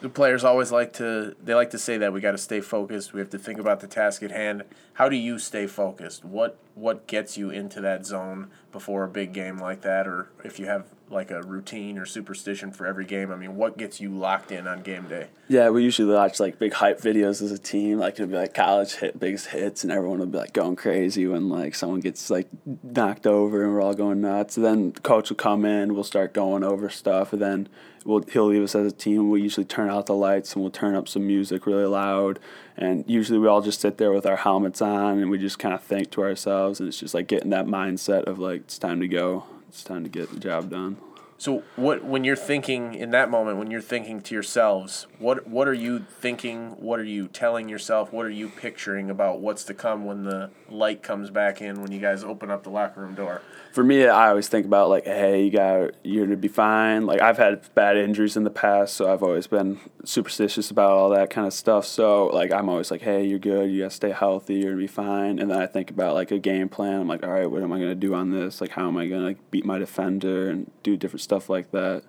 The players always like to they like to say that we got to stay focused. We have to think about the task at hand. How do you stay focused? What what gets you into that zone before a big game like that or if you have like a routine or superstition for every game? I mean, what gets you locked in on game day? Yeah, we usually watch like big hype videos as a team. Like it'll be like college hit biggest hits, and everyone will be like going crazy when like someone gets like knocked over, and we're all going nuts. And then the coach will come in, we'll start going over stuff, and then we'll he'll leave us as a team. We usually turn out the lights and we'll turn up some music really loud. And usually we all just sit there with our helmets on, and we just kind of think to ourselves, and it's just like getting that mindset of like it's time to go, it's time to get the job done. So what when you're thinking in that moment when you're thinking to yourselves, what what are you thinking? What are you telling yourself? What are you picturing about what's to come when the light comes back in when you guys open up the locker room door? For me, I always think about like, hey, you got you're gonna be fine. Like I've had bad injuries in the past, so I've always been superstitious about all that kind of stuff. So like I'm always like, hey, you're good. You gotta stay healthy. You're gonna be fine. And then I think about like a game plan. I'm like, all right, what am I gonna do on this? Like, how am I gonna like, beat my defender and do different stuff like that?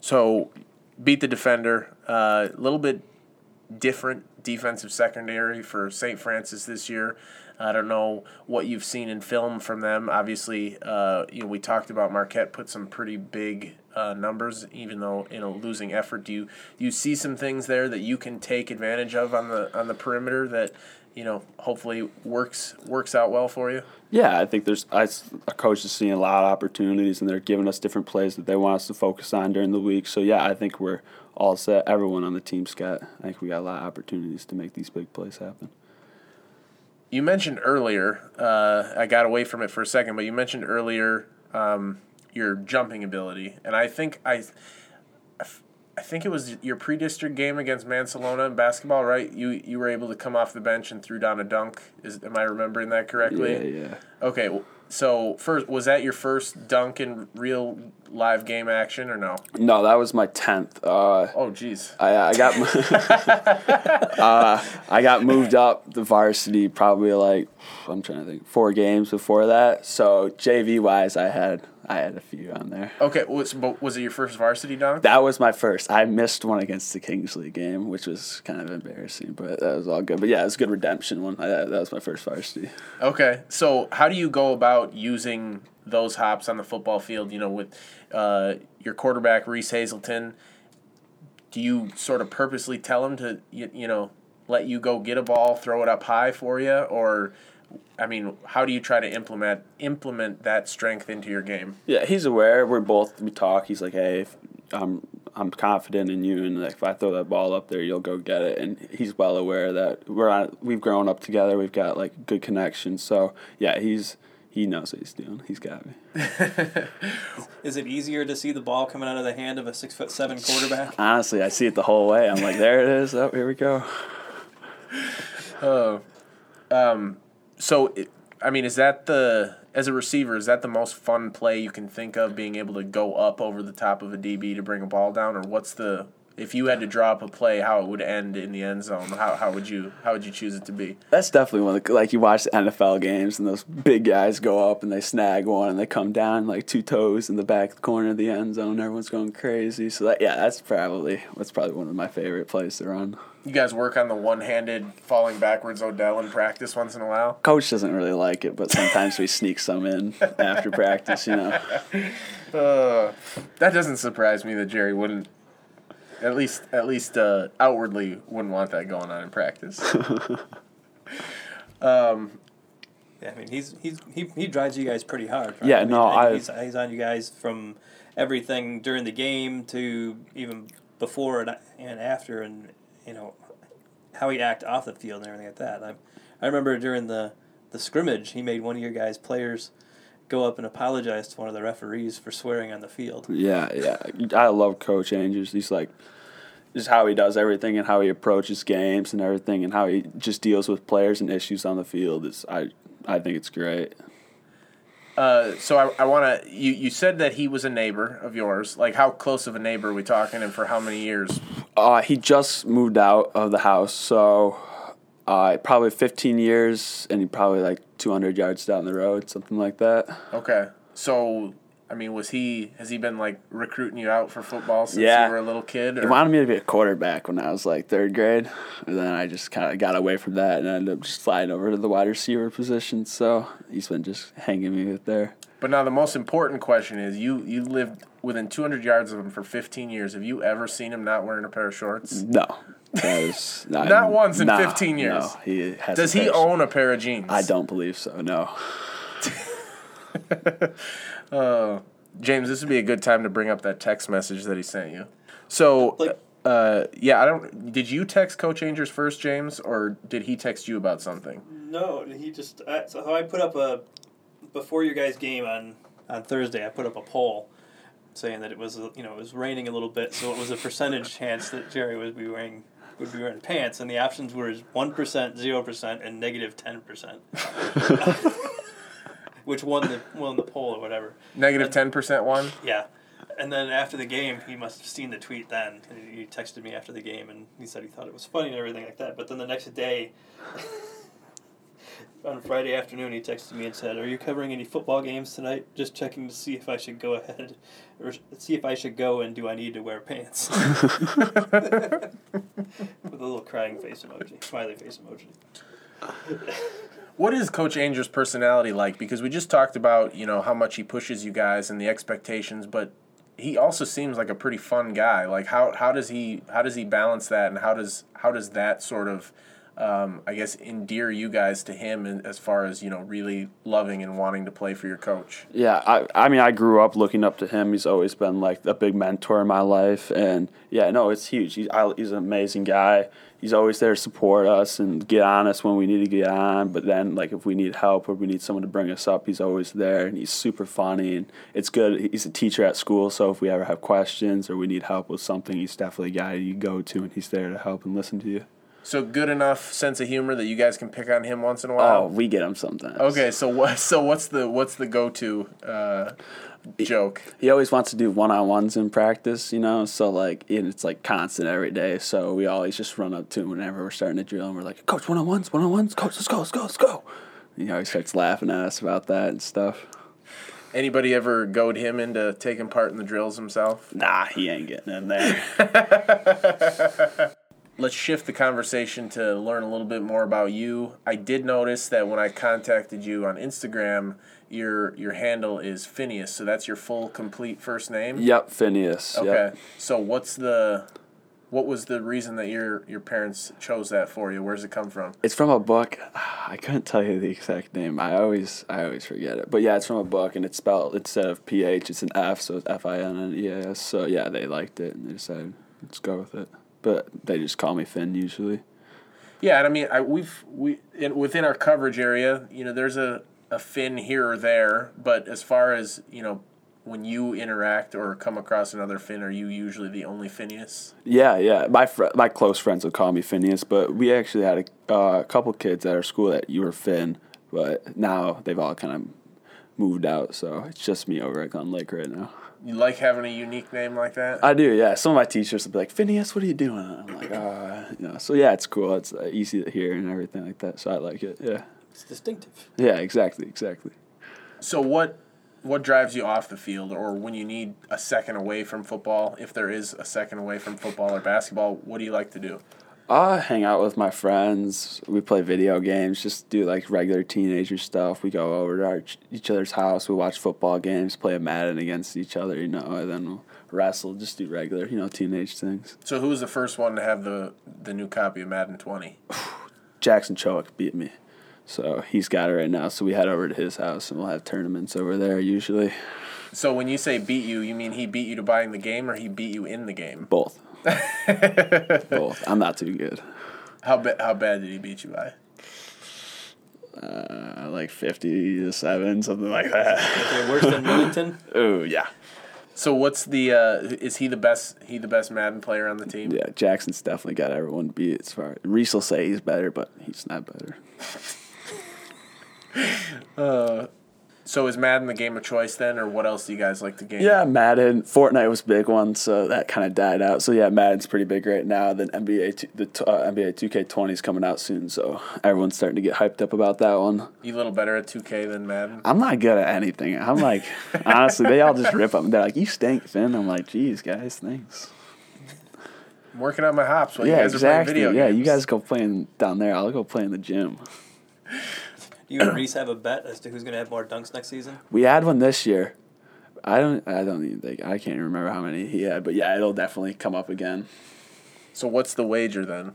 So beat the defender. A uh, little bit different defensive secondary for St. Francis this year. I don't know what you've seen in film from them. Obviously, uh, you know we talked about Marquette put some pretty big uh, numbers, even though in a losing effort. Do you do you see some things there that you can take advantage of on the on the perimeter that you know hopefully works works out well for you? Yeah, I think there's I, a coach is seeing a lot of opportunities, and they're giving us different plays that they want us to focus on during the week. So yeah, I think we're all set. Everyone on the team's got. I think we got a lot of opportunities to make these big plays happen. You mentioned earlier, uh, I got away from it for a second, but you mentioned earlier um, your jumping ability, and I think I, I think it was your pre-district game against Mancelona in basketball, right? You you were able to come off the bench and threw down a dunk. Is am I remembering that correctly? Yeah, yeah. Okay, so first was that your first dunk in real live game action or no? No, that was my tenth. Uh, Oh, jeez. I, I got uh, I got moved up the varsity probably like I'm trying to think four games before that. So JV wise, I had I had a few on there. Okay, was was it your first varsity dunk? That was my first. I missed one against the Kingsley game, which was kind of embarrassing, but that was all good. But yeah, it was a good redemption one. I, that was my first varsity. Okay, so how do you go about using those hops on the football field? You know, with uh, your quarterback Reese Hazleton, do you sort of purposely tell him to you, you know let you go get a ball, throw it up high for you, or I mean, how do you try to implement implement that strength into your game? Yeah, he's aware. We're both we talk. He's like, hey, if I'm I'm confident in you, and like if I throw that ball up there, you'll go get it. And he's well aware that we're on. We've grown up together. We've got like good connections. So yeah, he's he knows what he's doing. He's got me. Is it easier to see the ball coming out of the hand of a six foot seven quarterback? Honestly, I see it the whole way. I'm like, there it is. Oh, here we go. Oh, um, So, it, I mean, is that the as a receiver is that the most fun play you can think of? Being able to go up over the top of a DB to bring a ball down, or what's the if you had to draw up a play, how it would end in the end zone? How, how would you how would you choose it to be? That's definitely one of the, like you watch the NFL games and those big guys go up and they snag one and they come down like two toes in the back corner of the end zone. Everyone's going crazy. So that yeah, that's probably that's probably one of my favorite plays to run. You guys work on the one-handed falling backwards Odell in practice once in a while. Coach doesn't really like it, but sometimes we sneak some in after practice. You know, Uh, that doesn't surprise me that Jerry wouldn't, at least at least uh, outwardly, wouldn't want that going on in practice. Yeah, I mean he's he's he, he drives you guys pretty hard. Right? Yeah, I mean, no, I- he's, he's on you guys from everything during the game to even before and, and after, and you know how he act off the field and everything like that. I I remember during the the scrimmage, he made one of your guys' players go up and apologize to one of the referees for swearing on the field. yeah, yeah. I love Coach Andrews. He's like. Just how he does everything and how he approaches games and everything and how he just deals with players and issues on the field is I I think it's great. Uh, so I, I want to. You, you said that he was a neighbor of yours. Like, how close of a neighbor are we talking, and for how many years? Uh, he just moved out of the house, so uh, probably 15 years, and probably like 200 yards down the road, something like that. Okay. So, I mean, was he? Has he been like recruiting you out for football since Yeah. you were a little kid? He wanted me to be a quarterback when I was like third grade, and then I just kind of got away from that and ended up just flying over to the wide receiver position. So he's been just hanging me with there. But now the most important question is: you you lived within 200 yards of him for 15 years. Have you ever seen him not wearing a pair of shorts? No, that was not, Not once in no, 15 years. No, he has. Does he pair- own a pair of jeans? I don't believe so. No. James, this would be a good time to bring up that text message that he sent you. So, Like- uh, yeah, I don't. Did you text Coach Angers first, James, or did he text you about something? No, he just I, so I put up a before your guys' game on on Thursday. I put up a poll saying that it was you know it was raining a little bit, so it was a percentage chance that Jerry would be wearing would be wearing pants, and the options were one percent, zero percent, and negative ten percent. Which won the won the poll or whatever. Negative 10% one? Yeah. And then after the game, he must have seen the tweet then. and He texted me after the game and he said he thought it was funny and everything like that. But then the next day, on Friday afternoon, he texted me and said, Are you covering any football games tonight? Just checking to see if I should go ahead or see if I should go and do I need to wear pants? With a little crying face emoji, smiley face emoji. What is Coach Anger's personality like? Because we just talked about you know how much he pushes you guys and the expectations, but he also seems like a pretty fun guy. Like how how does he how does he balance that, and how does how does that sort of um, I guess endear you guys to him as far as you know really loving and wanting to play for your coach. Yeah, I, I mean, I grew up looking up to him. He's always been like a big mentor in my life, and yeah, no, it's huge. He's I, he's an amazing guy. He's always there to support us and get on us when we need to get on. But then, like if we need help or we need someone to bring us up, he's always there, and he's super funny and it's good. He's a teacher at school, so if we ever have questions or we need help with something, he's definitely a guy you go to, and he's there to help and listen to you. So good enough sense of humor that you guys can pick on him once in a while. Oh, we get him sometimes. Okay, so what? So what's the what's the go to uh, joke? he always wants to do one on ones in practice, you know. So like and it's like constant every day. So we always just run up to him whenever we're starting to drill, and we're like, "Coach, one on ones, one on ones, coach, let's go, let's go, let's go." And he always starts laughing at us about that and stuff. Anybody ever goad him into taking part in the drills himself? Nah, he ain't getting in there. Let's shift the conversation to learn a little bit more about you. I did notice that when I contacted you on Instagram, your your handle is Phineas, so that's your full complete first name. yep, Phineas. Okay. Yep. So what's the what was the reason that your your parents chose that for you? Where's it come from? It's from a book. I couldn't tell you the exact name. I always I always forget it. But yeah, it's from a book and it's spelled instead of P H, it's an F, so it's F I N N E A S. So yeah, they liked it and they decided let's go with it. But they just call me Finn usually. Yeah, and I mean, I, we've we in, within our coverage area, you know, there's a a fin here or there, but as far as you know, when you interact or come across another Finn, are you usually the only Phineas? Yeah, yeah. My fr- my close friends would call me Phineas, but we actually had a uh, couple kids at our school that you were Finn, but now they've all kind of moved out, so it's just me over at Glen Lake right now. You like having a unique name like that? I do, yeah. Some of my teachers would be like, Phineas, what are you doing? And I'm like, uh, you know. So yeah, it's cool. It's uh, easy to hear and everything like that. So I like it. Yeah, It's distinctive. yeah, exactly, exactly. So what what drives you off the field, or when you need a second away from football, if there is a second away from football or basketball, what do you like to do? I hang out with my friends. We play video games. Just do like regular teenager stuff. We go over to our, each other's house. We watch football games. Play a Madden against each other. You know, and then we'll wrestle. Just do regular, you know, teenage things. So who was the first one to have the the new copy of Madden twenty? Jackson Choak beat me. So he's got it right now. So we head over to his house and we'll have tournaments over there usually. So when you say beat you, you mean he beat you to buying the game, or he beat you in the game? Both. Both. I'm not too good. How ba- how bad did he beat you by? Uh, like 50 to 7, something like that. Okay, worse than Millington. oh, yeah. So what's the uh, is he the best he the best Madden player on the team? Yeah, Jackson's definitely got everyone beat as far Reese will say he's better, but he's not better. So is Madden the game of choice then, or what else do you guys like to game? Yeah, Madden. Fortnite was a big one, so that kind of died out. So yeah, Madden's pretty big right now. Then NBA, t- the t- uh, NBA 2K20 is coming out soon, so everyone's starting to get hyped up about that one. You a little better at two K than Madden. I'm not good at anything. I'm like, honestly, they all just rip them. They're like, "You stink, Finn." I'm like, "Geez, guys, thanks." I'm working on my hops while yeah, you guys exactly. are playing video yeah, games. you guys go playing down there. I'll go play in the gym. You and Reese have a bet as to who's going to have more dunks next season. We had one this year. I don't. I don't even think. I can't remember how many he had, but yeah, it'll definitely come up again. So what's the wager then?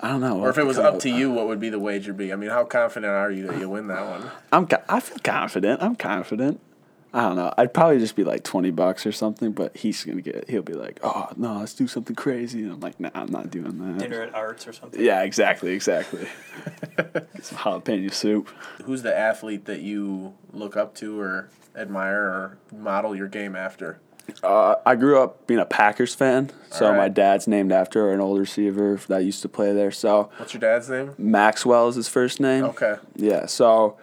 I don't know. Or if it was up to you, what would be the wager be? I mean, how confident are you that you'll win that one? I'm. I feel confident. I'm confident. I don't know. I'd probably just be like twenty bucks or something, but he's gonna get. He'll be like, "Oh no, let's do something crazy," and I'm like, "Nah, I'm not doing that." Dinner at Arts or something. Yeah, exactly, exactly. Get some jalapeno soup. Who's the athlete that you look up to or admire or model your game after? Uh, I grew up being a Packers fan, so Alright. my dad's named after an old receiver that used to play there. So What's your dad's name? Maxwell is his first name. Okay. Yeah, so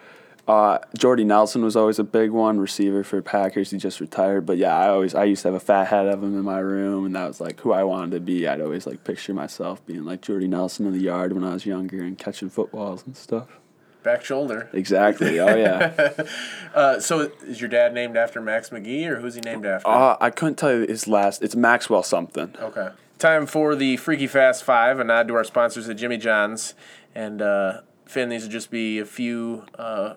uh, Jordy Nelson was always a big one, receiver for Packers. He just retired, but yeah, I always I used to have a fat head of him in my room, and that was like who I wanted to be. I'd always like picture myself being like Jordy Nelson in the yard when I was younger and catching footballs and stuff. Back shoulder. Exactly. Oh yeah. Uh, so is your dad named after Max McGee or who's he named after? uh, I couldn't tell you his last. It's Maxwell something. Okay. Time for the Freaky Fast Five, a nod to our sponsors at Jimmy John's. And uh, Finn, these will just be a few uh,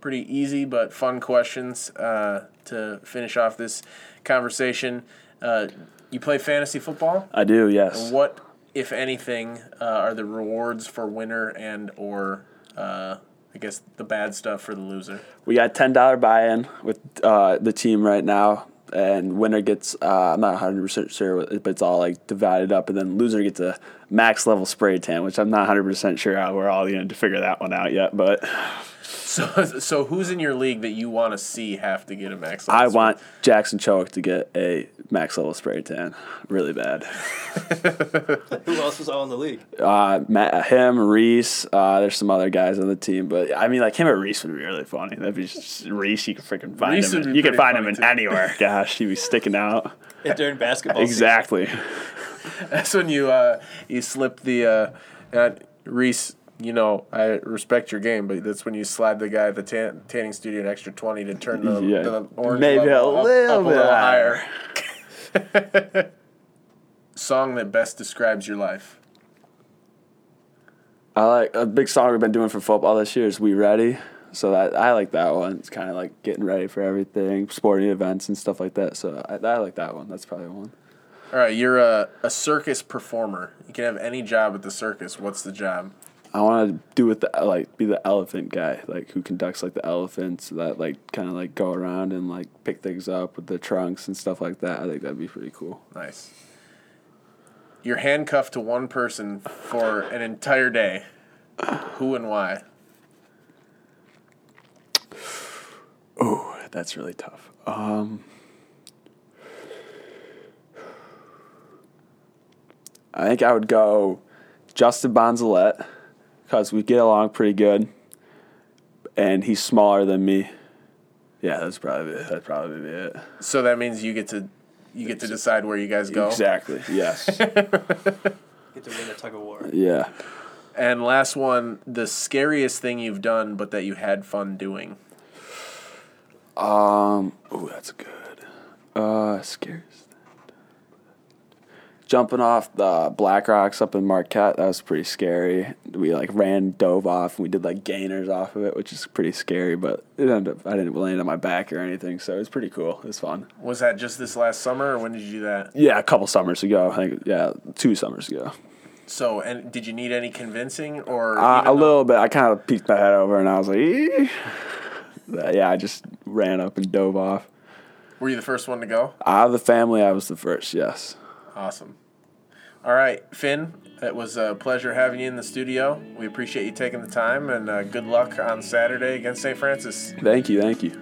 pretty easy but fun questions uh, to finish off this conversation. Uh, you play fantasy football. I do, yes. What, if anything, uh, are the rewards for winner and or uh, I guess the bad stuff for the loser? We got ten dollar buy in with uh, the team right now, and winner gets uh, I'm not 100 percent sure, but it's all like divided up, and then loser gets a max level spray tan, which I'm not 100 percent sure how we're all going to figure that one out yet. But So, so who's in your league that you want to see have to get a max? I level want Jackson Choke to get a max level spray tan really bad. Who else was all in the league? Uh, Matt, him, Reese. Uh, there's some other guys on the team, but I mean, like him and Reese would be really funny. That'd be just, Reese. You could freaking find Reese him. in- You could find him in too. anywhere. Gosh, he'd be sticking out. Yeah, during basketball. season. Exactly. That's when you uh, you slip the uh, uh, Reese. You know, I respect your game, but that's when you slide the guy at the tan- tanning studio an extra twenty to turn the, Yeah. the orange Maybe a up, little up a bit little higher. higher. Song that best describes your life. I like a big song we've been doing for football this year is "We Ready." So that I like that one. It's kind of like getting ready for everything, sporting events and stuff like that. So I, I like that one. That's probably one. All right, you're a, a circus performer. You can have any job at the circus. What's the job? I want to do with the like be the elephant guy, like who conducts like the elephants that like kind of like go around and like pick things up with the trunks and stuff like that. I think that'd be pretty cool. Nice. You're handcuffed to one person for an entire day. Who and why? Oh, that's really tough. Um, I think I would go Justin Bonzalette because we get along pretty good, and he's smaller than me. Yeah, that's probably it. That'd probably be it. So that means you get to you get to decide where you guys go. Exactly. Yes. Get to win a tug of war. yeah. And last one, the scariest thing you've done, but that you had fun doing. Um. Oh, that's good. Uh, scariest. Jumping off the Black Rocks up in Marquette, that was pretty scary. We like ran, dove off, and we did like gainers off of it, which is pretty scary. But it ended up, I didn't land on my back or anything, so it was pretty cool. It was fun. Was that just this last summer, or when did you do that? Yeah, a couple summers ago. I think yeah, two summers ago. So, and did you need any convincing, or Uh, a little bit. I kind of peeked my head over, and I was like. Uh, yeah, I just ran up and dove off. Were you the first one to go? Out of the family, I was the first. Yes. Awesome. All right, Finn. It was a pleasure having you in the studio. We appreciate you taking the time, and uh, good luck on Saturday against St. Francis. Thank you. Thank you.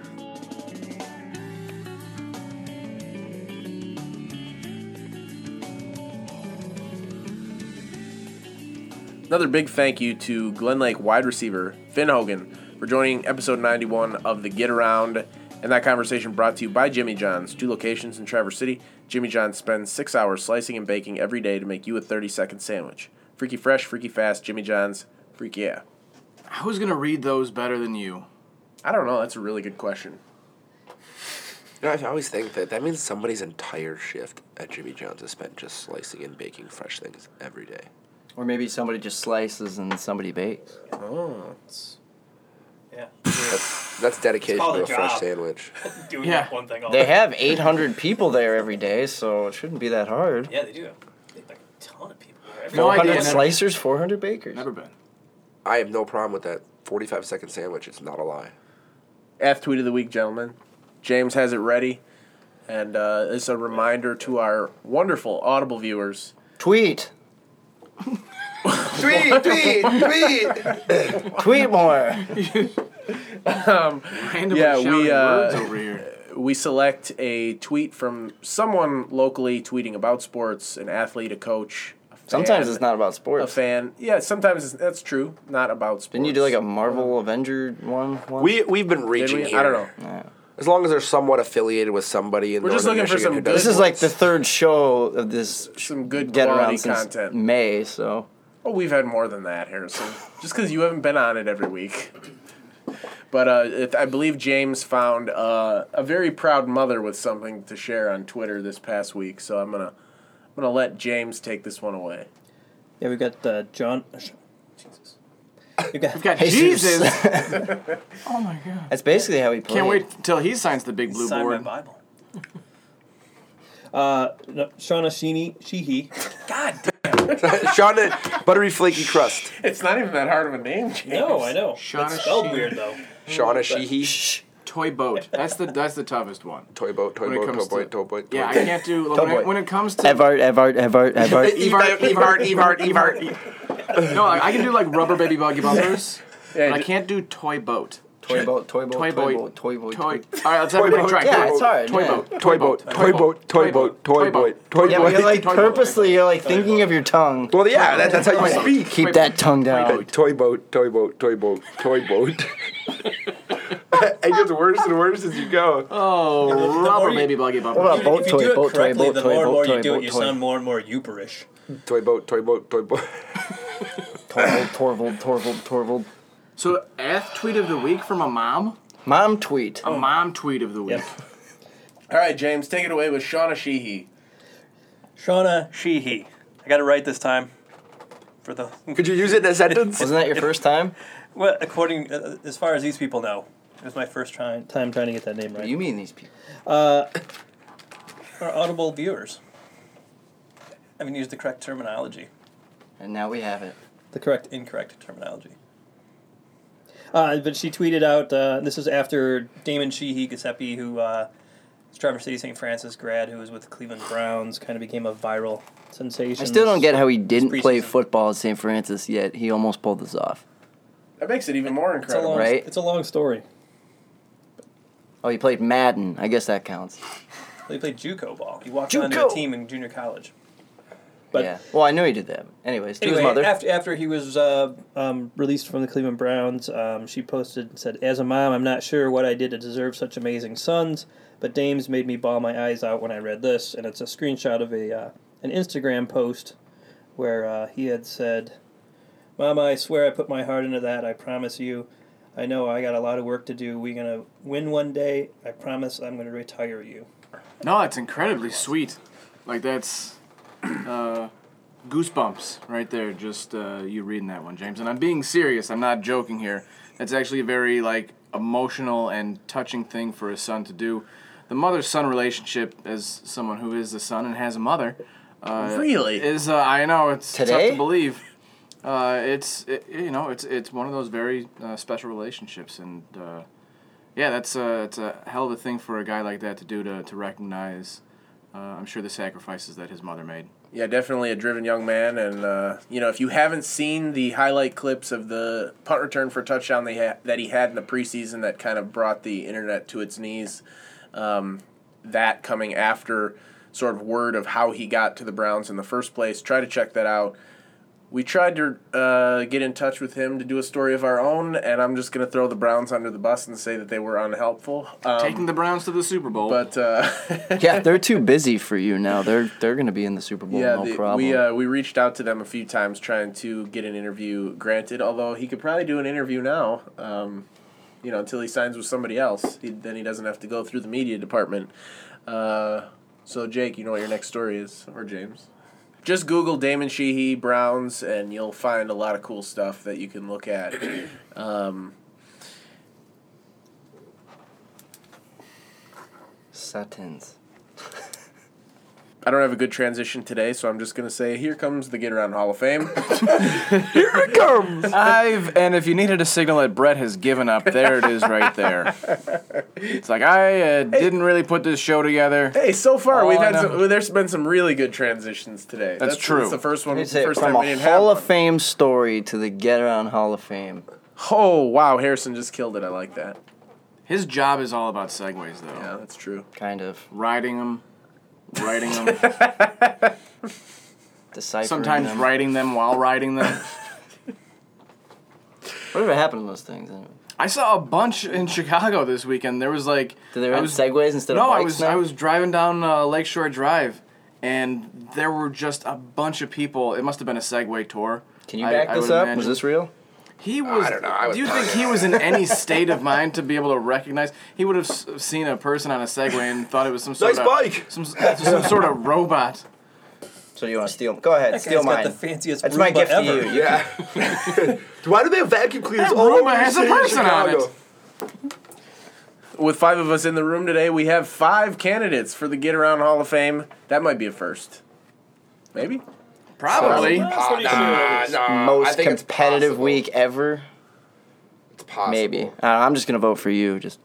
Another big thank you to Glen Lake wide receiver Finn Hogan for joining episode 91 of the Get Around. And that conversation brought to you by Jimmy John's, two locations in Traverse City. Jimmy John's spends six hours slicing and baking every day to make you a 30 second sandwich. Freaky fresh, freaky fast, Jimmy John's, freak yeah. I was gonna read those better than you? I don't know, that's a really good question. You know, I always think that that means somebody's entire shift at Jimmy John's is spent just slicing and baking fresh things every day. Or maybe somebody just slices and somebody bakes. Oh. Yeah. That's dedication to a a fresh sandwich. Doing Yeah. one thing all They day. have 800 people there every day, so it shouldn't be that hard. Yeah, they do. They have like a ton of people there. Every No 400 idea. slicers, 400 bakers. Never been. I have no problem with that. 45 second sandwich It's not a lie. F tweet of the week, gentlemen. James has it ready. And uh, it's a reminder to our wonderful Audible viewers. Tweet. tweet, tweet, tweet. Tweet more. Randomly Yeah, we, uh, words over here. we select a tweet from someone locally tweeting about sports, an athlete, a coach. A fan, Sometimes it's not about sports. a fan. Yeah, sometimes it's, that's true. Not about sports. Didn't you do like a Marvel Avenger one? once? We, we've been reaching we? here. I don't know. Yeah. As long as they're somewhat affiliated with somebody in We're just Northern looking for some good- This is like the third show of this Some good get around since content. May, so Oh, we've had more than that, Harrison. Just because you haven't been on it every week. But uh, it, I believe James found uh, a very proud mother with something to share on Twitter this past week. So I'm gonna I'm gonna let James take this one away. Yeah, we got uh, John. Jesus. We've got, We've got Jesus. Jesus. oh my god. That's basically how he played. Can't wait till he signs the big blue Sign my board. Bible. Uh, no, Shawnah Sheeny, Sheehy. God damn. Shawnah Buttery Flaky Crust. It's not even that hard of a name, James. no, I know. Shawnah it's spelled Sheeny. weird though. Shawnah Sheehy. Toy boat. That's the that's the toughest one. Toy boat, toy When boat, toy boat, toy boat. Yeah, I can't do when Toy it, when it comes to Evart, Evart, Evart, Evart. Evart, Evart, Evart, Evart. no, I, I can do like rubber baby buggy bumpers. Yeah, but I can't do toy boat. Toy boat, toy boat, Toy toy boat. boat, toy boat, Toy. toy. All right, let's everybody boat. try. Yeah, Toy it's boat. hard, Toy boat. Toy boat, toy boat, toy boat, toy boat, toy Yeah, you're like purposely, you're like thinking of your tongue. Well, yeah, that, that's how you speak. Keep that tongue down. Toy boat, toy boat, toy boat, toy boat. it gets worse and worse as you go. Oh, more rubber you- baby buggy What bumpers. about boat, if you toy do it boat, toy correctly, boat, the toy more and more boat, you toy do it, boat, you sound more and more Yooperish. Toy boat, toy boat, toy boat. Torvald, Torvald, Torvald, Torvald. So, F tweet of the week from a mom. Mom tweet. A mom tweet of the week. Yep. All right, James, take it away with Shawnah Sheehy. Shawnah Sheehy. I got it right this time. For the Could you use it in a sentence? Wasn't that your first time? well, according uh, as far as these people know, it was my first try, time trying to get that name What right. do you mean these people? Uh, our audible viewers. I haven't used the correct terminology. And now we have it. the correct incorrect terminology. Uh, but she tweeted out uh, this is after Damon Sheehy Guiseppi, who uh, is Traverse City St. Francis grad, who was with the Cleveland Browns, kind of became a viral sensation. I still don't get how he didn't play preseason. football at St. Francis yet. He almost pulled this off. That makes it even more It's a incredible. long, Right? It's a long story. Oh, he played Madden. I guess that counts. He played JUCO ball. He walked onto a JUCO. team in junior college. But yeah. Well, I knew he did that. Anyways, to Anyway, his mother. after after he was uh, um, released from the Cleveland Browns, um, she posted and said, "As a mom, I'm not sure what I did to deserve such amazing sons, but Dames made me bawl my eyes out when I read this." And it's a screenshot of a uh, an Instagram post where uh, he had said, "Mama, I swear I put my heart into that. I promise you. I know I got a lot of work to do. We're gonna win one day. I promise I'm gonna retire you." No, it's incredibly sweet. Like that's uh, goosebumps right there. Just uh, you reading that one, James. And I'm being serious. I'm not joking here. That's actually a very like emotional and touching thing for a son to do. The mother-son relationship, as someone who is a son and has a mother, uh, Really? is uh, I know it's tough to believe. Uh, it's it, you know it's it's one of those very uh, special relationships and. Uh, yeah, that's a, it's a hell of a thing for a guy like that to do to, to recognize, uh, I'm sure, the sacrifices that his mother made. Yeah, definitely a driven young man. And, uh, you know, if you haven't seen the highlight clips of the punt return for touchdown they ha- that he had in the preseason that kind of brought the internet to its knees, um, that coming after sort of word of how he got to the Browns in the first place, try to check that out. We tried to uh, get in touch with him to do a story of our own, and I'm just going to throw the Browns under the bus and say that they were unhelpful. Um, Taking the Browns to the Super Bowl. but uh, yeah, they're too busy for you now. They're they're gonna be in the Super Bowl, Yeah, no the- problem. we uh, we reached out to them a few times trying to get an interview granted. Although he could probably do an interview now, um, you know, until he signs with somebody else. He, then he doesn't have to go through the media department. Uh, so Jake, you know what your next story is, or James? Just Google Damon Sheehy Browns, and you'll find a lot of cool stuff that you can look at. Um, Satins. I don't have a good transition today, so I'm just gonna say, here comes the Get Around Hall of Fame. Here it comes. I've and if you needed a signal that Brett has given up, there it is right there. It's like I uh, didn't really put this show together. Hey, so far we've I had know. some, there's been some really good transitions today. That's true. That's the first one. It's The first from time we a didn't Hall have of one. Fame story to the Get Around Hall of Fame. Oh wow, Harrison just killed it. I like that. His job is all about segues, though. Yeah, that's true. Kind of Riding them, writing them, deciphering sometimes them. writing them while riding them. Whatever happened to those things? Anyway? I saw a bunch in Chicago this weekend. There was like Did they I rent was- segways instead no, of bikes I was now? I was driving down uh, Lakeshore Drive, and there were just a bunch of people. It must have been a Segway tour. Can you back I this up? imagine. Was this real? He was. I don't know, I was do you think he was in any state of mind to be able to recognize? He would have s- seen a person on a Segway and thought it was some sort Nice of bike. some some sort of robot. So you want to steal? Go ahead, That steal guy's got the fanciest That's my gift ever. to you. You- Yeah. Why do they have vacuum cleaners That all over Roomba the has a person on it. With five of us in the room today, we have five candidates for the Get Around Hall of Fame. That might be a first. Maybe. Probably. That's pretty Nah, sure. nah, I Most think competitive possible. week ever. It's possible. Maybe. Uh, I'm just gonna vote for you. Just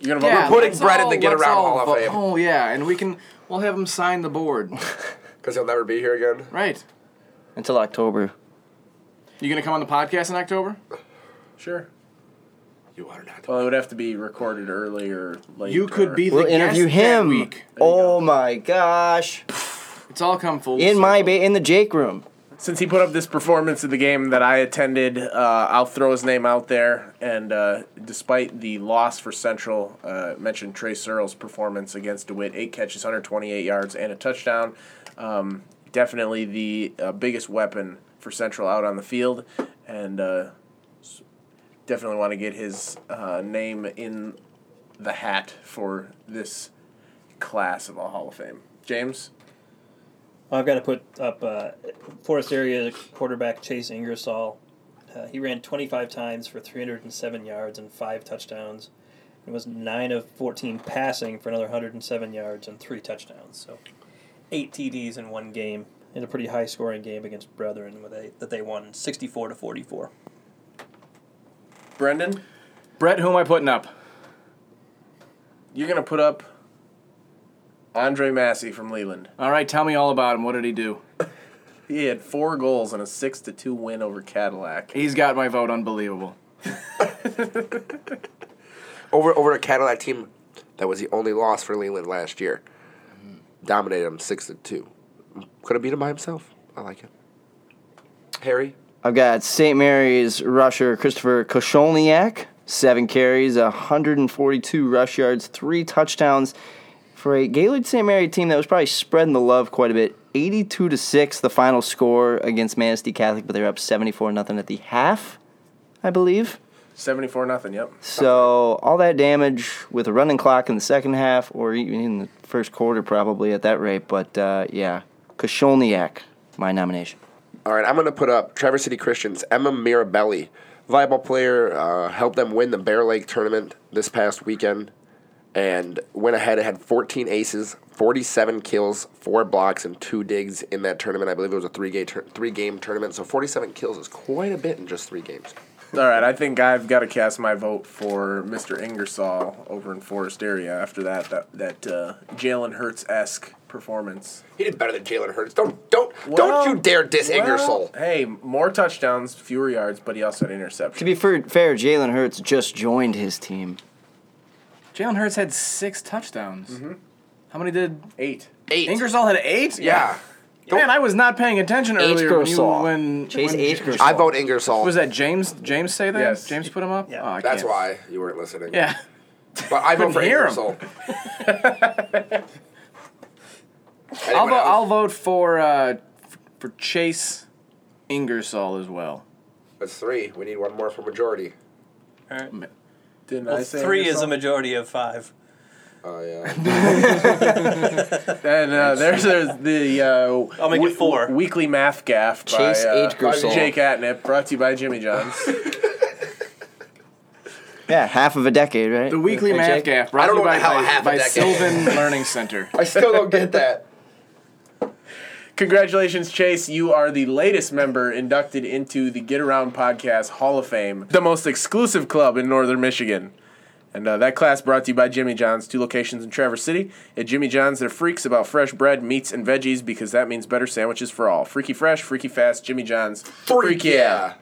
You're gonna vote. Yeah, putting let's Brett in all- the Get let's Around all Hall of vote- Fame. Oh yeah, and we can we'll have him sign the board. Because he'll never be here again. right. until October. You gonna come on the podcast in October? Sure. You are not. Well, it would have to be recorded early or late. You could or- be the We'll interview guest that him. week. Oh my gosh! It's all come full. In my circle. ba- in the Jake room. Since he put up this performance in the game that I attended, uh, I'll throw his name out there. And uh, despite the loss for Central, uh, mentioned Trey Searles' performance against DeWitt: eight catches, 128 yards, and a touchdown. Um, definitely the uh, biggest weapon for Central out on the field, and uh, definitely want to get his uh, name in the hat for this class of a Hall of Fame. James. I've got to put up uh, Forest area quarterback Chase Ingersoll. Uh, he ran 25 times for 307 yards and five touchdowns. It was 9 of 14 passing for another 107 yards and three touchdowns. So, eight TDs in one game. In a pretty high scoring game against Brethren where they, that they won 64 to 44. Brendan, Brett, who am I putting up? you're gonna put up Andre Masse from Leland. All right, tell me all about him. What did he do? He had four goals and a six to two win over Cadillac. He's got my vote. Unbelievable. Over over a Cadillac team that was the only loss for Leland last year. Dominated him six to two. Could have beat him by himself. I like it. Harry. I've got St. Mary's rusher Christopher Koscielniak, seven carries, 142 rush yards, three touchdowns for a Gaylord St. Mary team that was probably spreading the love quite a bit. 82 to six, the final score against Manistee Catholic, but they were up 74 nothing at the half, I believe. Seventy-four nothing. Yep. So all that damage with a running clock in the second half, or even in the first quarter, probably at that rate. But uh, yeah, Koscielniak, my nomination. All right, I'm going to put up Traverse City Christians, Emma Mirabelli. volleyball player, uh, helped them win the Bear Lake tournament this past weekend and went ahead and had 14 aces, 47 kills, four blocks, and two digs in that tournament. I believe it was a three game, tur- three game tournament, so 47 kills is quite a bit in just three games. All right. I think I've got to cast my vote for Mr. Ingersoll over in Forest area. After that, that that uh, Jalen Hurts esque performance. He did better than Jalen Hurts. Don't don't Well, don't you dare diss well, Ingersoll. Hey, more touchdowns, fewer yards, but he also had interception. To be fair, fair Jalen Hurts just joined his team. Jalen Hurts had six touchdowns. How many did Eight. Eight. Ingersoll had eight? Yeah. Man, I was not paying attention earlier when you Ingersoll. when Chase when, Ingersoll. I vote Ingersoll. Was that James? James say that? Yes. James put him up. Yeah. Oh, I That's can't. why you weren't listening. Yeah. But I vote Couldn't for hear him. Ingersoll. I'll Anyone vote. else? I'll vote for uh, f- for Chase Ingersoll as well. That's three. We need one more for majority. Didn't I Well, say three is Ingersoll? a majority of five. Oh yeah. And uh, there's, there's the uh, I'll make it four. weekly math gaff Chase by, uh, Ingersoll. Jake Atnip, brought to you by Jimmy John's. Yeah, half of a decade, right? The weekly Right, math Jake? gaff brought I don't to you know by, how by, half a by decade. Sylvan Learning Center. I still don't get that. Congratulations, Chase. You are the latest member inducted into the Get Around Podcast Hall of Fame, the most exclusive club in Northern Michigan. And uh, that class brought to you by Jimmy John's, two locations in Traverse City. At Jimmy John's, they're freaks about fresh bread, meats, and veggies because that means better sandwiches for all. Freaky fresh, freaky fast, Jimmy John's. Freak yeah.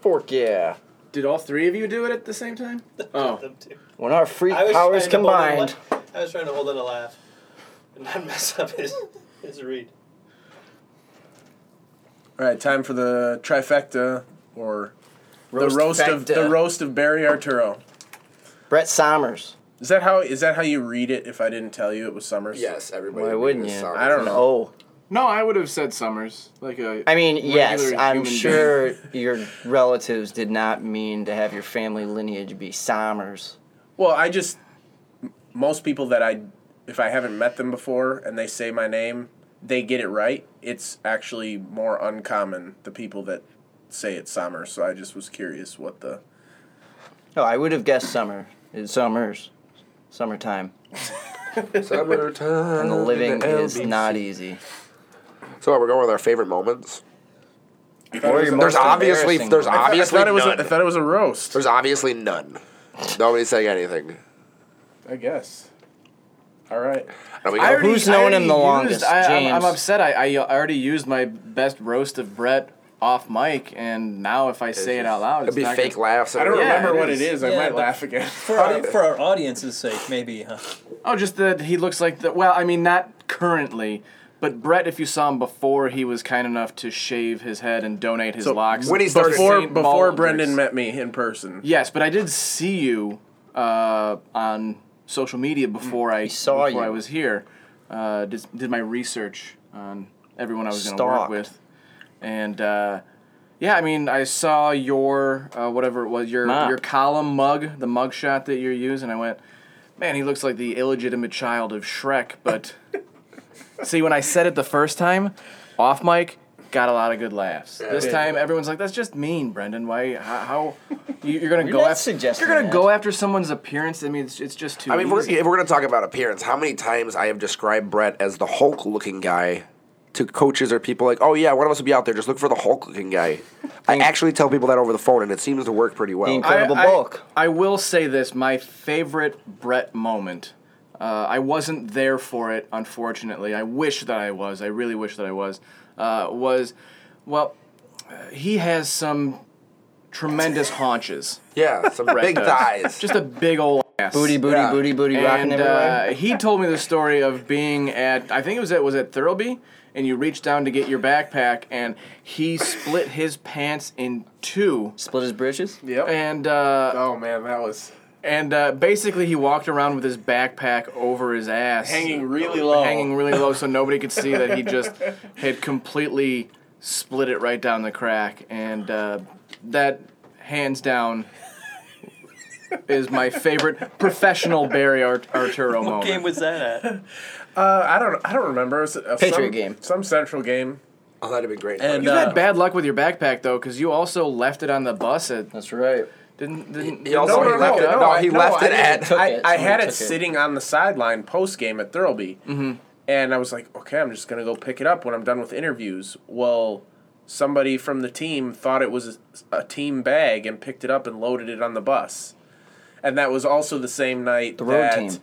Fork, yeah. Did all three of you do it at the same time? Oh, When our freak I was powers trying to hold in a combined. la- I was trying to hold in a laugh and not mess up his, his read. All right, time for the trifecta or the roast of the roast of Barry Arturo. Brett Sommers. Is that how is that how you read it? If I didn't tell you it was Summers. Yes, everybody. Why wouldn't this you? song. I don't know. Oh. no, I would have said Summers. Like a. I mean, yes, I'm human sure your relatives did not mean to have your family lineage be Sommers. Well, I just most people that I if I haven't met them before and they say my name, they get it right, it's actually more uncommon the people that say it's summer. So I just was curious what the No, I would have guessed summer. It's summers, summertime, Summertime. and the living in is not easy. So we're going with our favorite moments. There's obviously there's moment. I obviously thought it was none. I thought it was a roast. There's obviously none. Nobody's saying anything. I guess. All right. We I go, already- Who's known him the used- longest? I, I'm, I'm upset. I, I already used my best roast of Brett off mic, and now if I say it out loud, it'd be not fake gonna- laughs. I don't Yeah, remember it what is. it is. I Yeah, might laugh again. For our, for our audience's sake, maybe, huh? Oh, just that he looks like the. Well, I mean, not currently, but Brett, if you saw him before, he was kind enough to shave his head and donate his So, locks. when he started- before before Baldrick's. Brendan met me in person. Yes, but I did see you uh, on social media before I saw before you. I was here. Uh, did, did my research on everyone I was going to work with, and uh, yeah, I mean, I saw your uh, whatever it was your Mop. your column mug, the mug shot that you're using. I went, man, he looks like the illegitimate child of Shrek. But see, when I said it the first time, off mic. Got a lot of good laughs. This time, everyone's like, "That's just mean, Brendan. Why? How? how you, you're gonna You're go after? You're gonna that. go after someone's appearance. I mean, it's, it's just too. I mean, if we're, if we're going to talk about appearance, how many times I have described Brett as the Hulk looking guy to coaches or people like, oh, yeah, one of us will be out there. Just look for the Hulk looking guy. I actually tell people that over the phone, and it seems to work pretty well. The incredible I, bulk. I, I will say this: my favorite Brett moment. Uh, I wasn't there for it, unfortunately. I wish that I was. I really wish that I was. Uh, was, well, uh, he has some tremendous haunches. yeah, some Brett big does. thighs. Just a big old ass. Booty, booty, Yeah. booty, booty, rocking and everywhere. uh, he told me the story of being at I think it was at was at Thirlby, and you reached down to get your backpack, and he split his pants in two, Split his britches. Yep. and uh, oh man, that was and uh, basically he walked around with his backpack over his ass, hanging really low. hanging really low, so nobody could see that he just had completely split it right down the crack, and uh, that hands down. Is my favorite professional Barry Art- Arturo moment. What game was that at? Uh, I don't. I don't remember. It was a, Patriot some, game. Some Central game. Oh, that'd be great. And, You've uh, had bad luck with your backpack though, because you also left it on the bus at That's right. Didn't didn't. He also No, no, left no, it. no, No, he left it at. I, it. I had it took it. sitting on the sideline post game at Thirlby, mm-hmm. and I was like, okay, I'm just gonna go pick it up when I'm done with interviews. Well, somebody from the team thought it was a, a team bag and picked it up and loaded it on the bus, and that was also the same night The road that. team.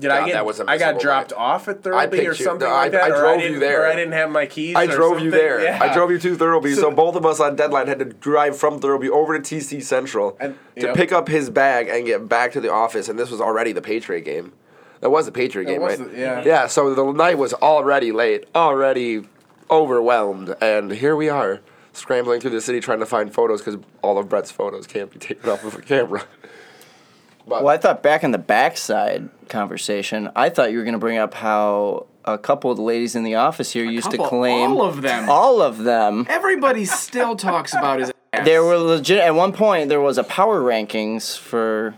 Did I God, get? that was a I got dropped night. off at I Thirlby or you- something no, like I- that, I or drove you there. or I didn't have my keys. I drove you there. Yeah. I drove you to Thirlby. So, both of us on deadline had to drive from Thirlby over to TC Central And- to yep. pick up his bag and get back to the office. And this was already the Patriot game. That was the Patriot game, was right? the- yeah. Yeah. So the night was already late, already overwhelmed, and here we are scrambling through the city trying to find photos because all of Brett's photos can't be taken off of a camera. But Well, I thought back in the backside conversation, I thought you were going to bring up how a couple of the ladies in the office here used couple- to claim all of them. all of them. Everybody still talks about his ass. There were legit at one point there was a power rankings for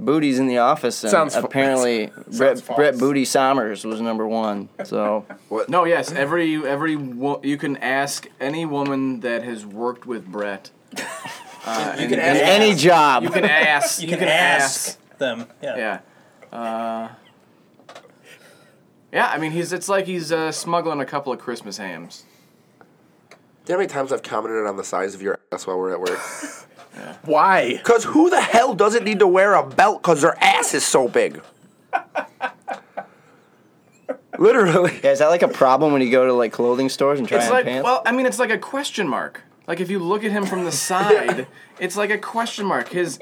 booties in the office, and Sounds fa- apparently sounds Brett, false. Brett Booty Sommers was number one. So what? No, yes, every every wo- you can ask any woman that has worked with Brett. Uh, You and- can and ask- any job, You can ask. You, can, ask, them. Yeah. Yeah. Uh, yeah, I mean, he's it's like he's uh, smuggling a couple of Christmas hams. do you know how many times I've commented on the size of your ass while we're at work? Why? Because who the hell doesn't need to wear a belt because their ass is so big? Literally. yeah, is that like a problem when you go to like clothing stores and try It's on like, pants? well, I mean, it's like a question mark. Like if you look at him from the side, it's like a question mark. His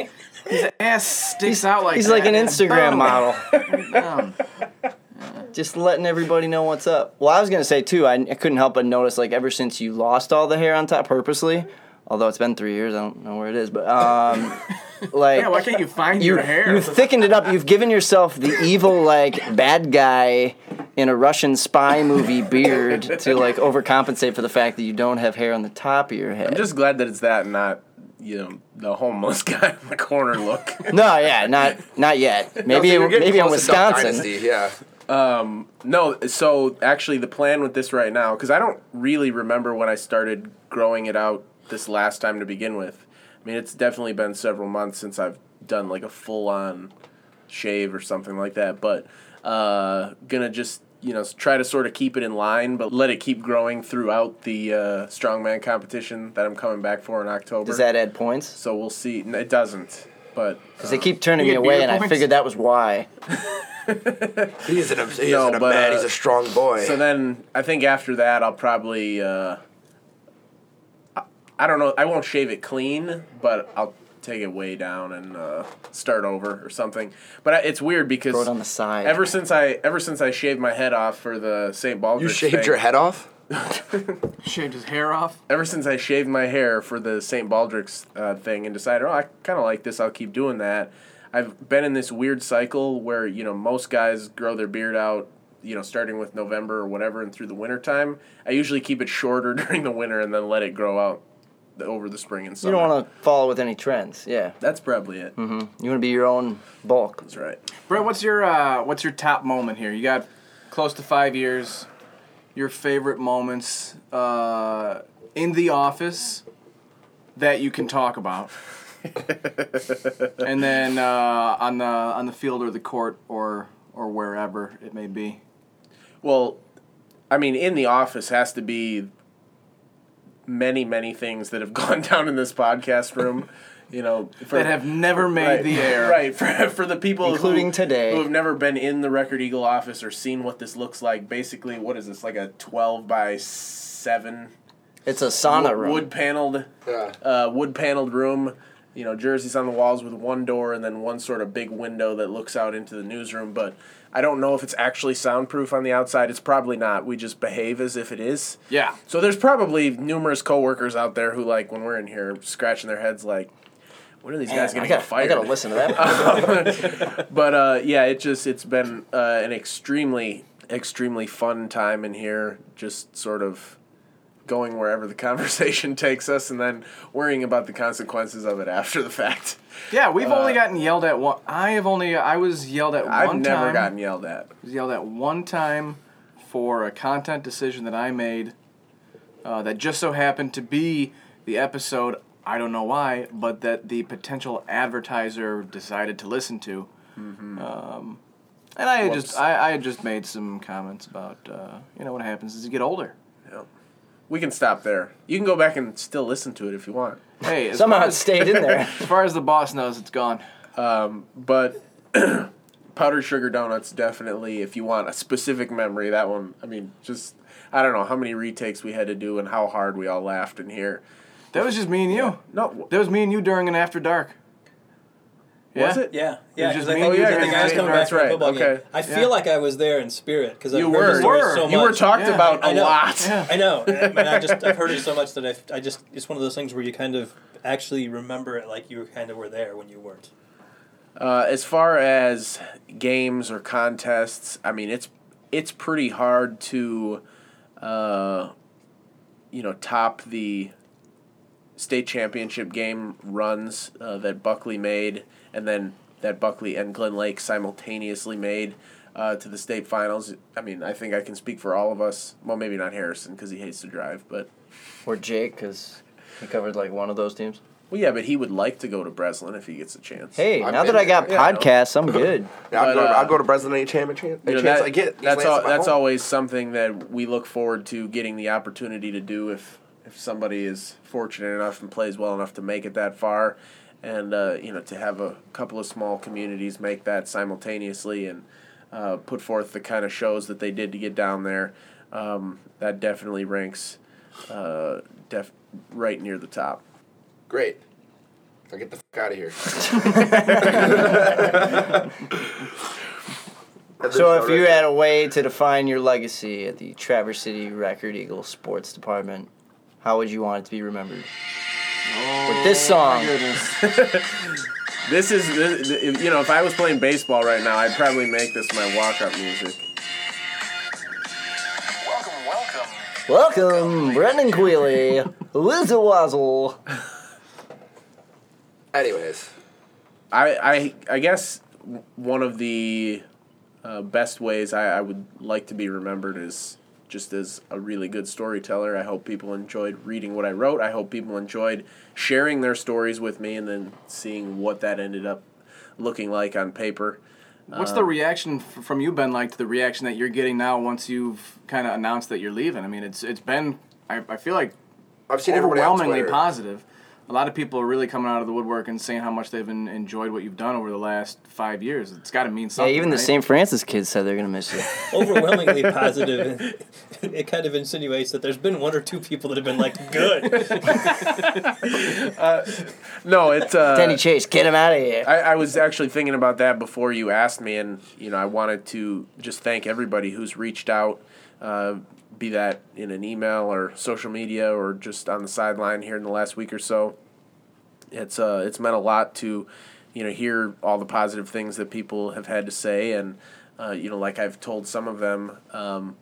his ass sticks out like He's like an. Instagram Boom. model. Just letting everybody know what's up. Well, I was gonna say too. I, I couldn't help but notice, like, ever since you lost all the hair on top purposely, although it's been three years, I don't know where it is, but um, like, Yeah, why can't you find you your hair? you've thickened it up. You've given yourself the evil, like, bad guy in a Russian spy movie beard to like overcompensate for the fact that you don't have hair on the top of your head. I'm just glad that it's that and not, you know, the homeless guy in the corner look. no, yeah, not not yet. Maybe No, so you're maybe in close to Duck Wisconsin. Dynasty, yeah. Um, no, so actually, the plan with this right now, because I don't really remember when I started growing it out this last time to begin with. I mean, it's definitely been several months since I've done like a full on shave or something like that. But uh, gonna just you know try to sort of keep it in line, but let it keep growing throughout the uh, strongman competition that I'm coming back for in October. Does that add points? So we'll see. N- It doesn't, but Because they keep turning You me away, beer and I figured that was why. He isn't a, he No, isn't a but, man. uh, He's a strong boy. So then I think after that I'll probably uh, I, I don't know I won't shave it clean, but I'll take it way down and uh, start over or something. But I, it's weird because Throw it on the side. ever since I ever since I shaved my head off for the St. Baldrick's you shaved thing- your head off? Shaved his hair off. ever since I shaved my hair for the St. Baldrick's uh, thing and decided, oh, I kind of like this, I'll keep doing that. I've been in this weird cycle where, you know, most guys grow their beard out, you know, starting with November or whatever and through the winter time. I usually keep it shorter during the winter and then let it grow out the, over the spring and summer. You don't want to follow with any trends. Yeah. That's probably it. Mm-hmm. You want to be your own bulk. That's right. Brett, what's your uh, what's your top moment here? You got close to five years. Your favorite moments uh, in the office that you can talk about, and then uh, on the on the field or the court or or wherever it may be. Well, I mean, in the office has to be many, many things that have gone down in this podcast room. You know, for, That have never made right, the air. Right for for the people Including who, today. who have never been in the Record Eagle office or seen what this looks like. Basically, what is this like a twelve by seven It's a sauna room. wood paneled Yeah. uh, wood paneled room. You know, jerseys on the walls with one door and then one sort of big window that looks out into the newsroom. But I don't know if it's actually soundproof on the outside. It's probably not. We just behave as if it is. Yeah. So there's probably numerous coworkers out there who like when we're in here scratching their heads like, when are these guys gonna I get gotta, I gotta listen to that. But uh, yeah, it just it's been uh, an extremely extremely fun time in here. Just sort of going wherever the conversation takes us, and then worrying about the consequences of it after the fact. Yeah, we've only gotten yelled at one. I have only. I was yelled at Uh, I've one never time. gotten yelled at. was yelled at one time for a content decision that I made uh, that just so happened to be the episode. I don't know why, but that the potential advertiser decided to listen to. Um, and I had Whoops. just I, I had just made some comments about uh, you know what happens as you get older. Yep. We can stop there. You can go back and still listen to it if you want. Hey, as Somehow far it as, stayed in there. as far as the boss knows, it's gone. Um, but powdered sugar donuts definitely. If you want a specific memory, that one. I mean, just I don't know how many retakes we had to do and how hard we all laughed in here. That was just me and you. No, That was me and you during an after dark. Was it? Yeah, yeah. just Because I me think and you the during guys the coming back from That's the football right, game. okay. I Yeah. feel like I was there in spirit because You I've heard the were. story were. so You were talked Yeah. about I a know. lot. Yeah. I know. I mean, I just I've heard it so much that I, I just it's one of those things where you kind of actually remember it like you kind of were there when you weren't. Uh, as far as games or contests, I mean it's it's pretty hard to, uh, you know, top the state championship game runs uh, that Buckley made, and then that Buckley and Glen Lake simultaneously made uh, to the state finals. I mean, I think I can speak for all of us. Well, maybe not Harrison because he hates to drive, but or Jake, because he covered like one of those teams. well, yeah, but he would like to go to Breslin if he gets a chance. Hey, I've now been that I got there, yeah. podcasts, I'm good. Yeah, I'll, But, go, uh, I'll go to Breslin any chance, chance, You know, chance that- I get. That's all, that's home. always something that we look forward to getting the opportunity to do if if somebody is fortunate enough and plays well enough to make it that far, and uh, you know to have a couple of small communities make that simultaneously and uh, put forth the kind of shows that they did to get down there. Um, that definitely ranks uh, def- right near the top. Great. Now get the fuck out of here. So if you had a way to define your legacy at the Traverse City Record Eagle Sports Department, how would you want it to be remembered? With this song. This is this, you know if I was playing baseball right now, I'd probably make this my walk up music. Welcome, welcome. Welcome, Brendan Quealy, Lizzle Wazzle. Anyways, I, I, I guess one of the uh, best ways I, I would like to be remembered is just as a really good storyteller. I hope people enjoyed reading what I wrote. I hope people enjoyed sharing their stories with me and then seeing what that ended up looking like on paper. What's the um, reaction f- from you, been like to the reaction that you're getting now once you've kind of announced that you're leaving? I mean, it's it's been I, I feel like I've seen everybody on overwhelmingly positive. A lot of people are really coming out of the woodwork and saying how much they've en- enjoyed what you've done over the last five years. It's got to mean something. Yeah, something. even the right? St. Francis kids said they're gonna miss you. Overwhelmingly positive. It kind of insinuates that there's been one or two people that have been like, good. No, it's uh, Denny Chase, get him out of here. I, I was actually thinking about that before you asked me, and you know, I wanted to just thank everybody who's reached out, uh, be that in an email or social media or just on the sideline here in the last week or so. It's uh, it's meant a lot to, you know, hear all the positive things that people have had to say, and uh, you know, like I've told some of them, um,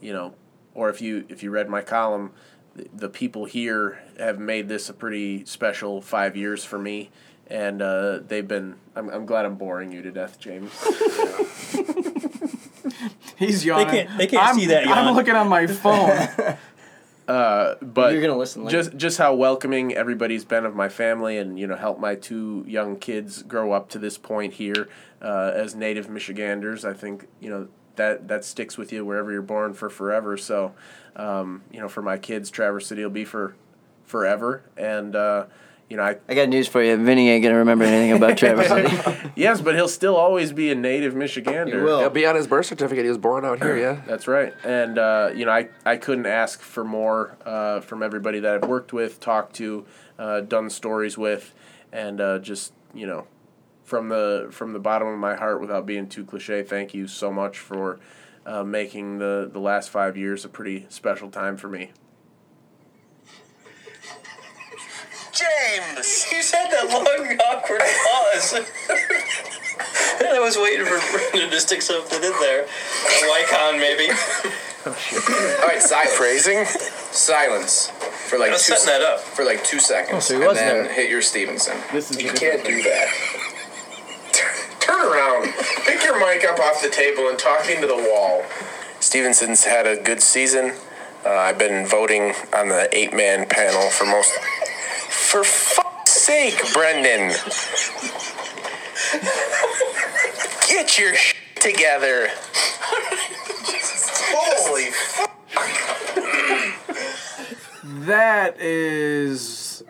you know, or if you if you read my column, the, people here have made this a pretty special five years for me, and uh, they've been. I'm, I'm glad I'm boring you to death, James. He's yawning. can't- they can't I'm, see that I'm looking on my phone. but You're gonna listen later. just just how welcoming everybody's been of my family and you know help my two young kids grow up to this point here uh, as native michiganders i think you know that that sticks with you wherever you're born for forever so um, you know for my kids traverse city will be for forever and uh, you know i I got news for you. Vinny ain't gonna remember anything about Travis. Yes but he'll still always be a native michigander He will. It'll be on his birth certificate. He was born out here. Yeah. That's right. And, uh, you know, I, I couldn't ask for more uh, from everybody that I've worked with, talked to, uh, done stories with, and uh, just, you know, from the from the bottom of my heart, without being too cliche, thank you so much for uh, making the, the last five years a pretty special time for me. James! You said that long, awkward pause. and I was waiting for Brendan to stick something in there. A Lycon, maybe. All right, silence. Phrasing? Silence for like I was two setting that up. for like two seconds, so he and then there. hit your Stevenson. This is you the can't do that. Turn around, pick your mic up off the table, and talk into the wall. Stevenson's had a good season. Uh, I've been voting on the eight-man panel for most. For fuck's sake, Brendan! Get your sh- together. Holy fuck. that is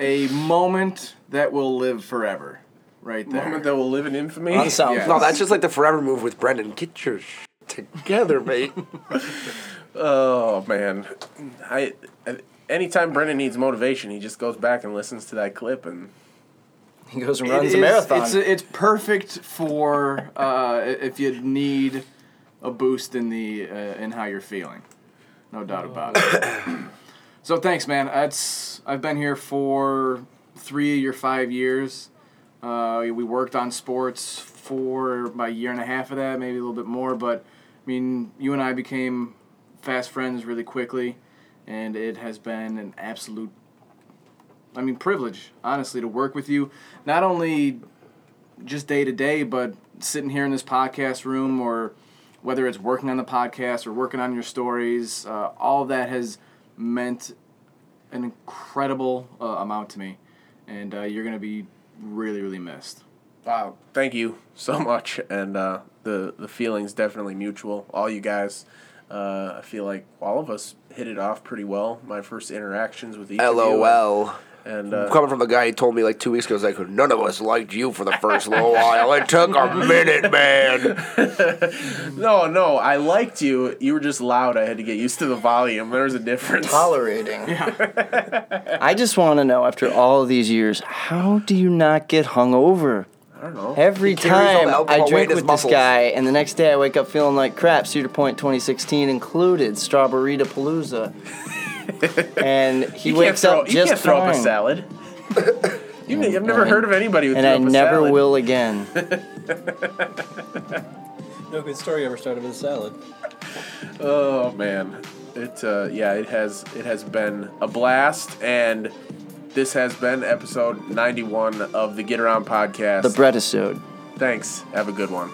a moment that will live forever, right there. Moment that will live in infamy. On sound. Yeah. No, that's just like the forever move with Brendan. Get your sh- together, mate. Oh man, I, I anytime Brendan needs motivation, he just goes back and listens to that clip and He goes and runs is- a marathon. It's it's perfect for uh, if you need a boost in the uh, in how you're feeling, no doubt about it. so thanks, man. That's I've been here for three of your five years. Uh, we worked on sports for about a year and a half of that, maybe a little bit more. But I mean, you and I became fast friends really quickly, and it has been an absolute I mean, privilege, honestly, to work with you. Not only just day to day, but sitting here in this podcast room, or whether it's working on the podcast or working on your stories, uh, all that has meant an incredible uh, amount to me. And uh, you're going to be really, really missed. Wow, thank you so much, and uh, the the feeling's definitely mutual. All you guys, uh, I feel like all of us hit it off pretty well. My first interactions with each of you, LOL. and uh, Coming from the guy who told me like two weeks ago, it's like none of us liked you for the first little while. It took a minute, man. no, no, I liked you. You were just loud. I had to get used to the volume. There was a difference. Tolerating. I just want to know, after all of these years, how do you not get hungover? I don't know. Every time I drink in his with this guy, and the next day I wake up feeling like crap. Cedar Point 2016 included, Strawberry Palooza. and he you wakes throw, up you just can't throw up a salad. you, I've never heard of anybody who And threw I up a never salad. will again. No good story ever started with a salad. Oh man, it uh, yeah, it has it has been a blast, and this has been episode ninety one of the Get Around podcast. The bread Brettisode. Thanks. Have a good one.